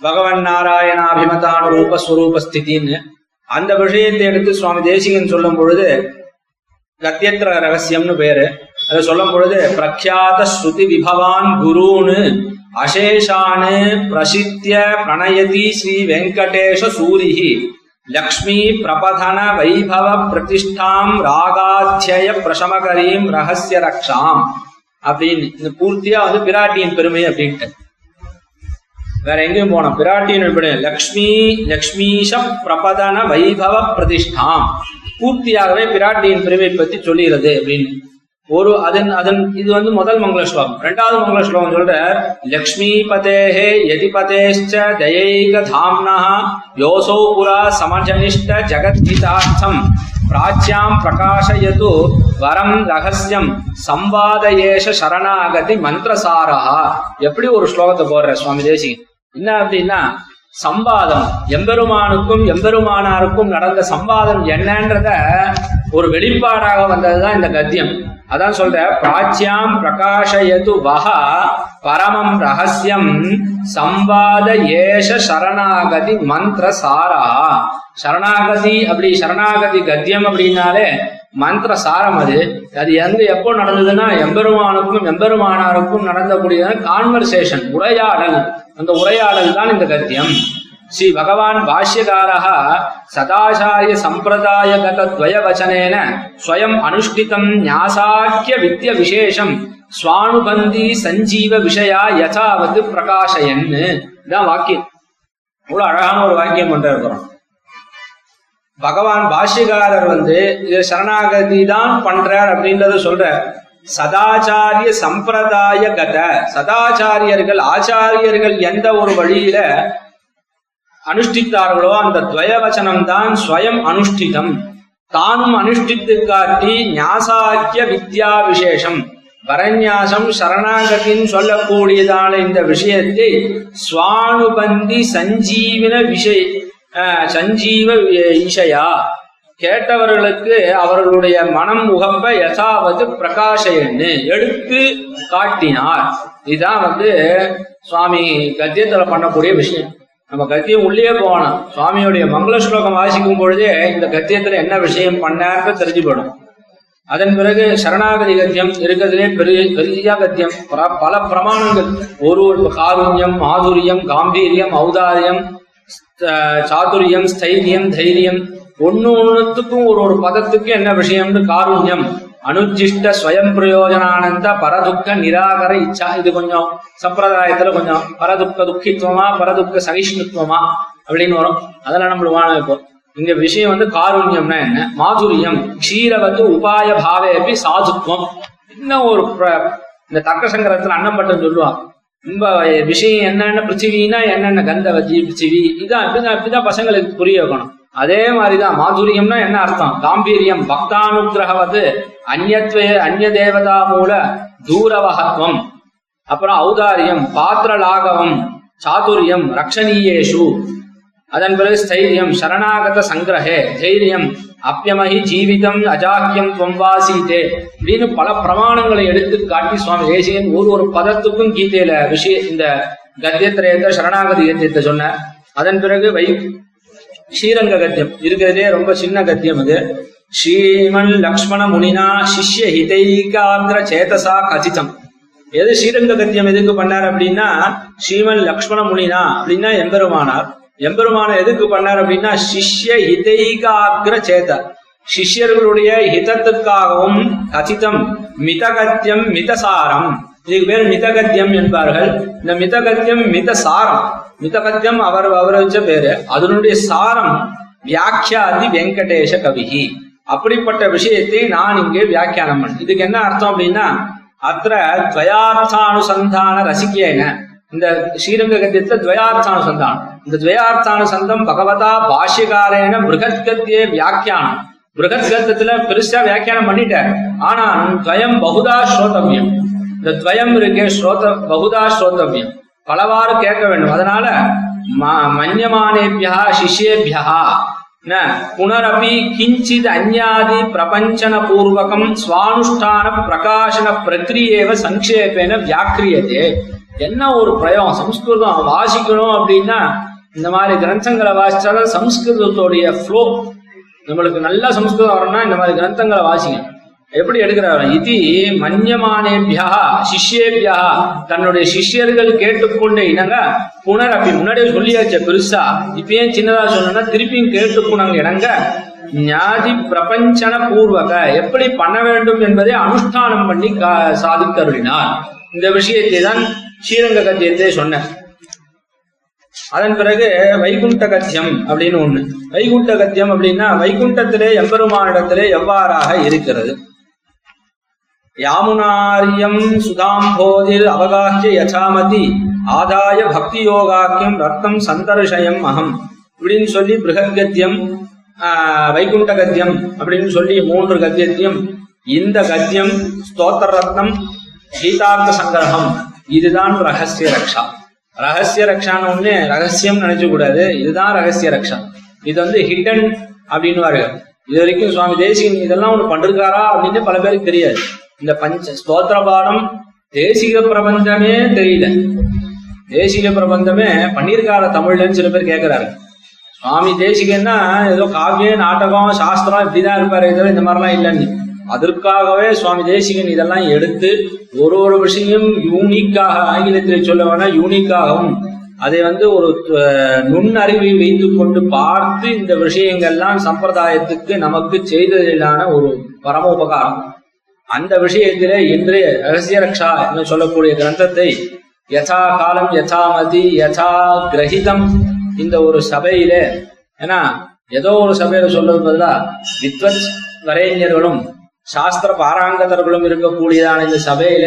பகவன் நாராயணாபிமதான ரூபஸ்வரூப ஸ்திதின்னு. அந்த விஷயத்தை எடுத்து சுவாமி தேசிகன் சொல்லும் பொழுது கத்தியத்திர ரகசியம்னு பேரு. அதை சொல்லும் பொழுது பிரக்யாத ஸ்ருதி விபவான் குருன்னு அசேஷானு பிரசித்திய பிரணயதி ஸ்ரீ வெங்கடேஷ சூரிஹி. லக்ஷ்மி பிரபதன வைபவ பிரதிஷ்டாம் ராகாத்தியய பிரசமகரீம் ரகசிய ரக்ஷாம். அப்படின்னு இந்த பூர்த்தியா வந்து பிராட்டியின் பெருமை அப்படின்ட்டு. வேற எங்கேயும் போனோம் பிராட்டியின் லக்ஷ்மி லக்ஷ்மீஷ பிரபதன வைபவ பிரதிஷ்டாம். பூர்த்தியாகவே பிராட்டியின் பெருமை பத்தி சொல்லுகிறது அப்படின்னு. ஒரு அதன் அதன் இது வந்து முதல் மங்கள ஸ்லோகம். ரெண்டாவது மங்கள ஸ்லோகம் சொல்ற லக்ஷ்மி பதேஹே யதி பதேஷ்ட தயைக தாம்னா யோசோ புரா சமஜனிஷ்ட ஜகத்ஹிதார்த்தம் பிராச்சியாம் பிரகாஷயது வரம் ரகசியம் சம்பாதயேஷ சரணாகதி மந்திரசாரா எப்படி ஒரு ஸ்லோகத்தை போடுற சுவாமி தேசி என்ன அப்படின்னா சம்பாதம். எம்பெருமானுக்கும் எம்பெருமானாருக்கும் நடந்த சம்பாதம் என்னன்றத ஒரு வெளிப்பாடாக வந்ததுதான் இந்த கத்தியம். அதான் சொல்ற பிராச்சியாம் பிரகாஷயது வஹா பரமம் ரகசியம் சம்பாத ஏஷ சரணாகதி மந்திர சாரா. சரணாகதி அப்படி சரணாகதி கத்தியம் அப்படின்னாலே மந்திர சாரம் அது. அது எந்த எப்போ நடந்ததுன்னா எம்பெருமானுக்கும் எம்பெருமானாருக்கும் நடந்தக்கூடியதான் கான்வர்சேஷன் உரையாடல். அந்த உரையாடல் தான் இந்த கத்தியம் ஸ்ரீ பகவான் பாஷ்யகாரா சதாச்சாரிய சம்பிரதாயகத துவயவச்சனேன ஸ்வயம் அனுஷ்டிதம் ஞாசாக்கிய வித்ய விசேஷம் சுவானுபந்தி சஞ்சீவ விஷயா யசாவது பிரகாஷயன்னு. இதான் வாக்கியம். இவ்வளவு அழகான ஒரு வாக்கியம் பண்றாரு பகவான் பாஷ்யகாரர் வந்து இது சரணாகதி தான் பண்றார் அப்படின்றத சொல்ற சதாச்சாரிய சம்பிரதாய கத சதாச்சாரியர்கள் ஆச்சாரியர்கள் எந்த ஒரு வழியில அனுஷ்டித்தார்களோ அந்த துவயவச்சனம் தான் ஸ்வயம் அனுஷ்டிதம். தானும் அனுஷ்டித்து காட்டி ஞாசாக்கிய வித்யா விசேஷம் பரநியாசம் சரணாகத்தின் சொல்லக்கூடியதான இந்த விஷயத்தை சுவானுபந்தி சஞ்சீவன விஷய சஞ்சீவ விஷயா கேட்டவர்களுக்கு அவர்களுடைய மனம் உகப்ப யசாவது பிரகாஷன்னு எடுத்து காட்டினார். இதுதான் வந்து சுவாமி கத்தியத்துல பண்ணக்கூடிய விஷயம். நம்ம கத்தியம் உள்ளே போகணும். சுவாமியுடைய மங்கள ஸ்லோகம் வாசிக்கும் பொழுதே இந்த கத்தியத்துல என்ன விஷயம் பண்ணார்னு தெரிஞ்சுப்படும் அதன் பிறகு சரணாகதி கத்தியம் இருக்கிறதுலே பெரிய பெரிய கத்தியம் பல- பல பிரமாணங்கள். ஒரு ஒரு காருண்யம் மாதுரியம் காம்பீரியம் ஔதாரியம் சாதுரியம் ஸ்தைரியம் தைரியம் ஒண்ணு ஒண்ணுத்துக்கும் ஒரு ஒரு பதத்துக்கும் என்ன விஷயம்னு காருண்யம்? அனுஜிஷ்ட ஸ்வயம் பிரயோஜனானந்த பரதுக்க நிராகர இச்சா. இது கொஞ்சம் சம்பிரதாயத்துல கொஞ்சம் பரதுக்க துக்கித்துவமா பரதுக்க சகிஷ்ணுத்துவமா அப்படின்னு வரும். அதெல்லாம் நம்மளுக்கு வாழ இப்போ இங்க விஷயம் வந்து காருண்யம்னா என்ன? மாதுரியம். க்ஷீரவத்து உபாய பாவேபி சாதுத்வம். இன்னும் ஒரு இந்த தர்க்க சங்கரத்துல அன்னம்பட்டம் சொல்லுவான் ரொம்ப விஷயம் என்னென்ன? பிருச்சிவின்னா என்னென்ன? கந்தவதி பிருத்திவி. இதான் இப்படிதான் இப்படிதான் பசங்களுக்கு புரிய வைக்கணும். அதே மாதிரிதான் மாதுரியம்னா என்ன அர்த்தம்? காம்பீரியம் பக்தானுகிரகவது அந்யத்வே அந்ய தேவதா மூல தூரவகத்வம். அப்புறம் ஔதாரியம் பாத்திர லாகவம் சாதுரியம் ரக்ஷணீயேஷு. அதன் பிறகு ஸ்தைரியம் சரணாகத சங்கிரகே தைரியம் அப்பியமகி ஜீவிதம் அஜாக்கியம் துவம்வாசீதே அப்படின்னு பல பிரமாணங்களை எடுத்து காட்டி சுவாமி தேசியன் ஒரு ஒரு பதத்துக்கும் கீதையில விஷய இந்த கத்தியத்திரயத்தை சரணாகதி கத்தியத்தை சொன்ன. அதன் பிறகு வை ஸ்ரீரங்க கத்தியம். இருக்கிறதுலே ரொம்ப சின்ன கத்தியம் அது. ஸ்ரீமன் லக்ஷ்மண முனினா சிஷ்ய ஹிதைகாந்திர சேதசா கதிதம் எது ஸ்ரீரங்க கத்தியம் எதுக்கு பண்ணார் அப்படின்னா ஸ்ரீமன் லக்ஷ்மண முனினா அப்படின்னா எம்பெருமானார். எம்பெருமான எதுக்கு பண்ணார் அப்படின்னா சிஷ்ய ஹிதைகாகிர சேத. சிஷ்யர்களுடைய ஹிதத்துக்காகவும் கதிதம் மிதகத்தியம் மிதசாரம் இதுக்கு பேர் மிதகத்தியம் என்பார்கள். இந்த மிதகத்தியம் மிதசாரம் மிதகத்தியம் அவர் அவர் வச்ச பேரு. அதனுடைய சாரம் வியாக்கியாதி வெங்கடேஷ கவிகி. அப்படிப்பட்ட விஷயத்தை நான் இங்கே வியாக்கியானம் பண்ணேன் இதுக்கு என்ன அர்த்தம் அப்படின்னா அத்த துவயார்த்தானுசந்தான ரசிகேன இந்த ஸ்ரீரங்க கத்தியத்துல துவயார்த்தானுசந்தானம் இந்த துவயார்த்தானுசந்தம் பகவதா பாஷ்யகாரேன மிருகத் கத்தியே வியாக்கியானம். பிருகத் கத்தத்துல பெருசா வியாக்கியானம் பண்ணிட்டார். ஆனா துவயம் பகுதா ஸ்ரோதவியம். இந்த துவயம் இருக்கே ஸ்ரோத பகுதா ஸ்ரோதவியம் பலவாறு கேட்க வேண்டும். அதனால ம- மன்யமானேபியா சிஷேபியா ந புனரபி கிஞ்சித் அந்யாதி பிரபஞ்சன பூர்வகம் சுவானுஷ்டான பிரகாசன பிரக்ரியேவ சங்கேபேன வியாக்கிரியதே என்ன ஒரு பிரயோகம்? சம்ஸ்கிருதம். வாசிக்கணும் அப்படின்னா இந்த மாதிரி கிரந்தங்களை வாசிச்சாலும் சம்ஸ்கிருதத்துடைய ஃப்ளோ நம்மளுக்கு நல்ல சம்ஸ்கிருதம் வரணும்னா இந்த மாதிரி கிரந்தங்களை வாசிக்கணும் எப்படி எடுக்கிறார்? இது மன்யமானேபியா சிஷ்யேபியா. தன்னுடைய சிஷ்யர்கள் கேட்டுக்கொண்டு இனங்க புனர் அப்படி முன்னாடியே சொல்லியாச்சு பெருசா. இப்ப ஏன் சின்னதா சொன்னா திருப்பியும் கேட்டுக்கொண்டாங்க இணங்க ஞாதி பிரபஞ்சன பூர்வக. எப்படி பண்ண வேண்டும் என்பதை அனுஷ்டானம் பண்ணி கா- சாதித்தருளினார். இந்த விஷயத்தை தான் ஸ்ரீரங்க கத்தியத்தை சொன்னேன். அதன் பிறகு வைகுண்ட கத்தியம் அப்படின்னு ஒண்ணு. வைகுண்ட கத்தியம் அப்படின்னா வைகுண்டத்திலே எம்பெருமானிடத்திலே எவ்வாறாக இருக்கிறது? யாமுனாரியம் சுதாம்போதில் அவகாஹ்ய யசாமதி. ஆதாய பக்தி யோகாக்கியம் ரத்னம் சந்தர்ஷயம் அகம். இப்படின்னு சொல்லி பிருகத் கத்தியம் ஆஹ், வைகுண்ட கத்தியம் அப்படின்னு சொல்லி மூன்று கத்தியத்தையும் இந்த கத்தியம் ஸ்தோத்திர ரத்னம் கீதார்த்த சங்கிரகம் இதுதான் ரகசிய ரக்ஷா. ரகசிய ரக்ஷான்னு ஒண்ணு ரகசியம் நினைச்ச கூடாது இதுதான் ரகசிய ரக்ஷா. இது வந்து ஹிடன் அப்படின்னு இது வரைக்கும் சுவாமி தேசிகன் இதெல்லாம் ஒண்ணு பண்ணிருக்காரா அப்படின்னு பல பேருக்கு தெரியாது. இந்த பஞ்ச ஸ்தோத்திர பாடம் தேசிக பிரபந்தமே தெரியல. தேசிக பிரபந்தமே பண்ணியிருக்கார தமிழ்லன்னு சில பேர் கேட்கிறாரு சுவாமி தேசிகன்னா ஏதோ காவியம் நாடகம் சாஸ்திரம் இப்படிதான் இருப்பாரு ஏதோ இந்த மாதிரிலாம் இல்லைன்னு. அதற்காகவே சுவாமி தேசிகன் இதெல்லாம் எடுத்து ஒரு ஒரு விஷயம் யூனிக்காக ஆங்கிலத்தில் சொல்ல வேணா யூனிக்காகவும் அதை வந்து ஒரு நுண்ணறிவை வைத்து கொண்டு பார்த்து இந்த விஷயங்கள்லாம் சம்பிரதாயத்துக்கு நமக்கு செய்ததிலான ஒரு பரம உபகாரம் அந்த விஷயத்திலே இன்று ரகசிய ரக்ஷா என்று சொல்லக்கூடிய கிரந்தத்தை யதா காலம் யசா மதி யதா கிரகிதம் இந்த ஒரு சபையில ஏன்னா ஏதோ ஒரு சபையில சொல்றது பதிலா வித்வத் வரைஞர்களும் சாஸ்திர பாராங்கதர்களும் இருக்கக்கூடியதான இந்த சபையில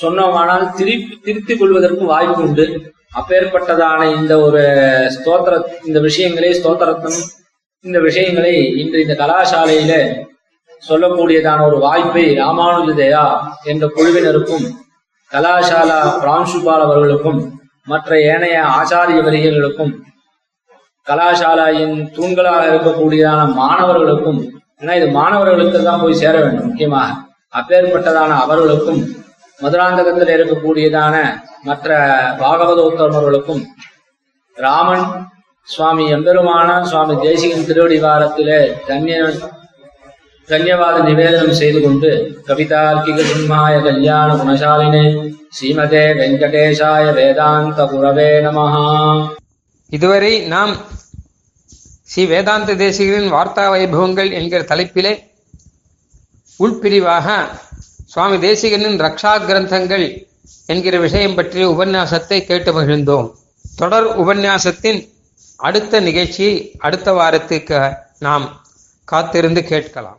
சொன்னோமானால் திருப்பி திருத்திக் கொள்வதற்கு வாய்ப்பு உண்டு அப்பேற்பட்டதான இந்த ஒரு ஸ்தோத்திர இந்த விஷயங்களை ஸ்தோத்திரத்தம் இந்த விஷயங்களை இன்று இந்த கலாசாலையில சொல்லக்கூடியதான ஒரு வாய்ப்பை ராமானுஜதயா என்ற குழுவினருக்கும் கலாசாலா பிரான்சுபால் அவர்களுக்கும் மற்ற ஏனைய ஆச்சாரிய வரிகளுக்கும் கலாசாலாயின் தூண்களாக இருக்கக்கூடியதான மாணவர்களுக்கும் ஏன்னா இது மாணவர்களுக்கு தான் போய் சேர வேண்டும் முக்கியமாக. அப்பேற்பட்டதான அவர்களுக்கும் மதுராந்தகத்தில் இருக்கக்கூடியதான மற்ற பாகவதோத்தமர்களுக்கும் ராமன் சுவாமி எம்பெருமான சுவாமி தேசிகன் திருவடி வாரத்திலே தன்ய தன்யவாத நிவேதனம் செய்து கொண்டு கவிதார்க்கிக சிம்மாய கல்யாண குணசாலினே ஸ்ரீமதே வெங்கடேஷாய வேதாந்த குரவே நமஹா. இதுவரை நாம் ஸ்ரீ வேதாந்த தேசிகரின் வார்த்தா வைபவங்கள் என்கிற தலைப்பிலே உள்பிரிவாக சுவாமி தேசிகனின் ரக்ஷா கிரந்தங்கள் என்கிற விஷயம் பற்றிய உபன்யாசத்தை கேட்டு மகிழ்ந்தோம். தொடர் உபன்யாசத்தின் அடுத்த நிகழ்ச்சியை அடுத்த வாரத்துக்கு நாம் காத்திருந்து கேட்கலாம்.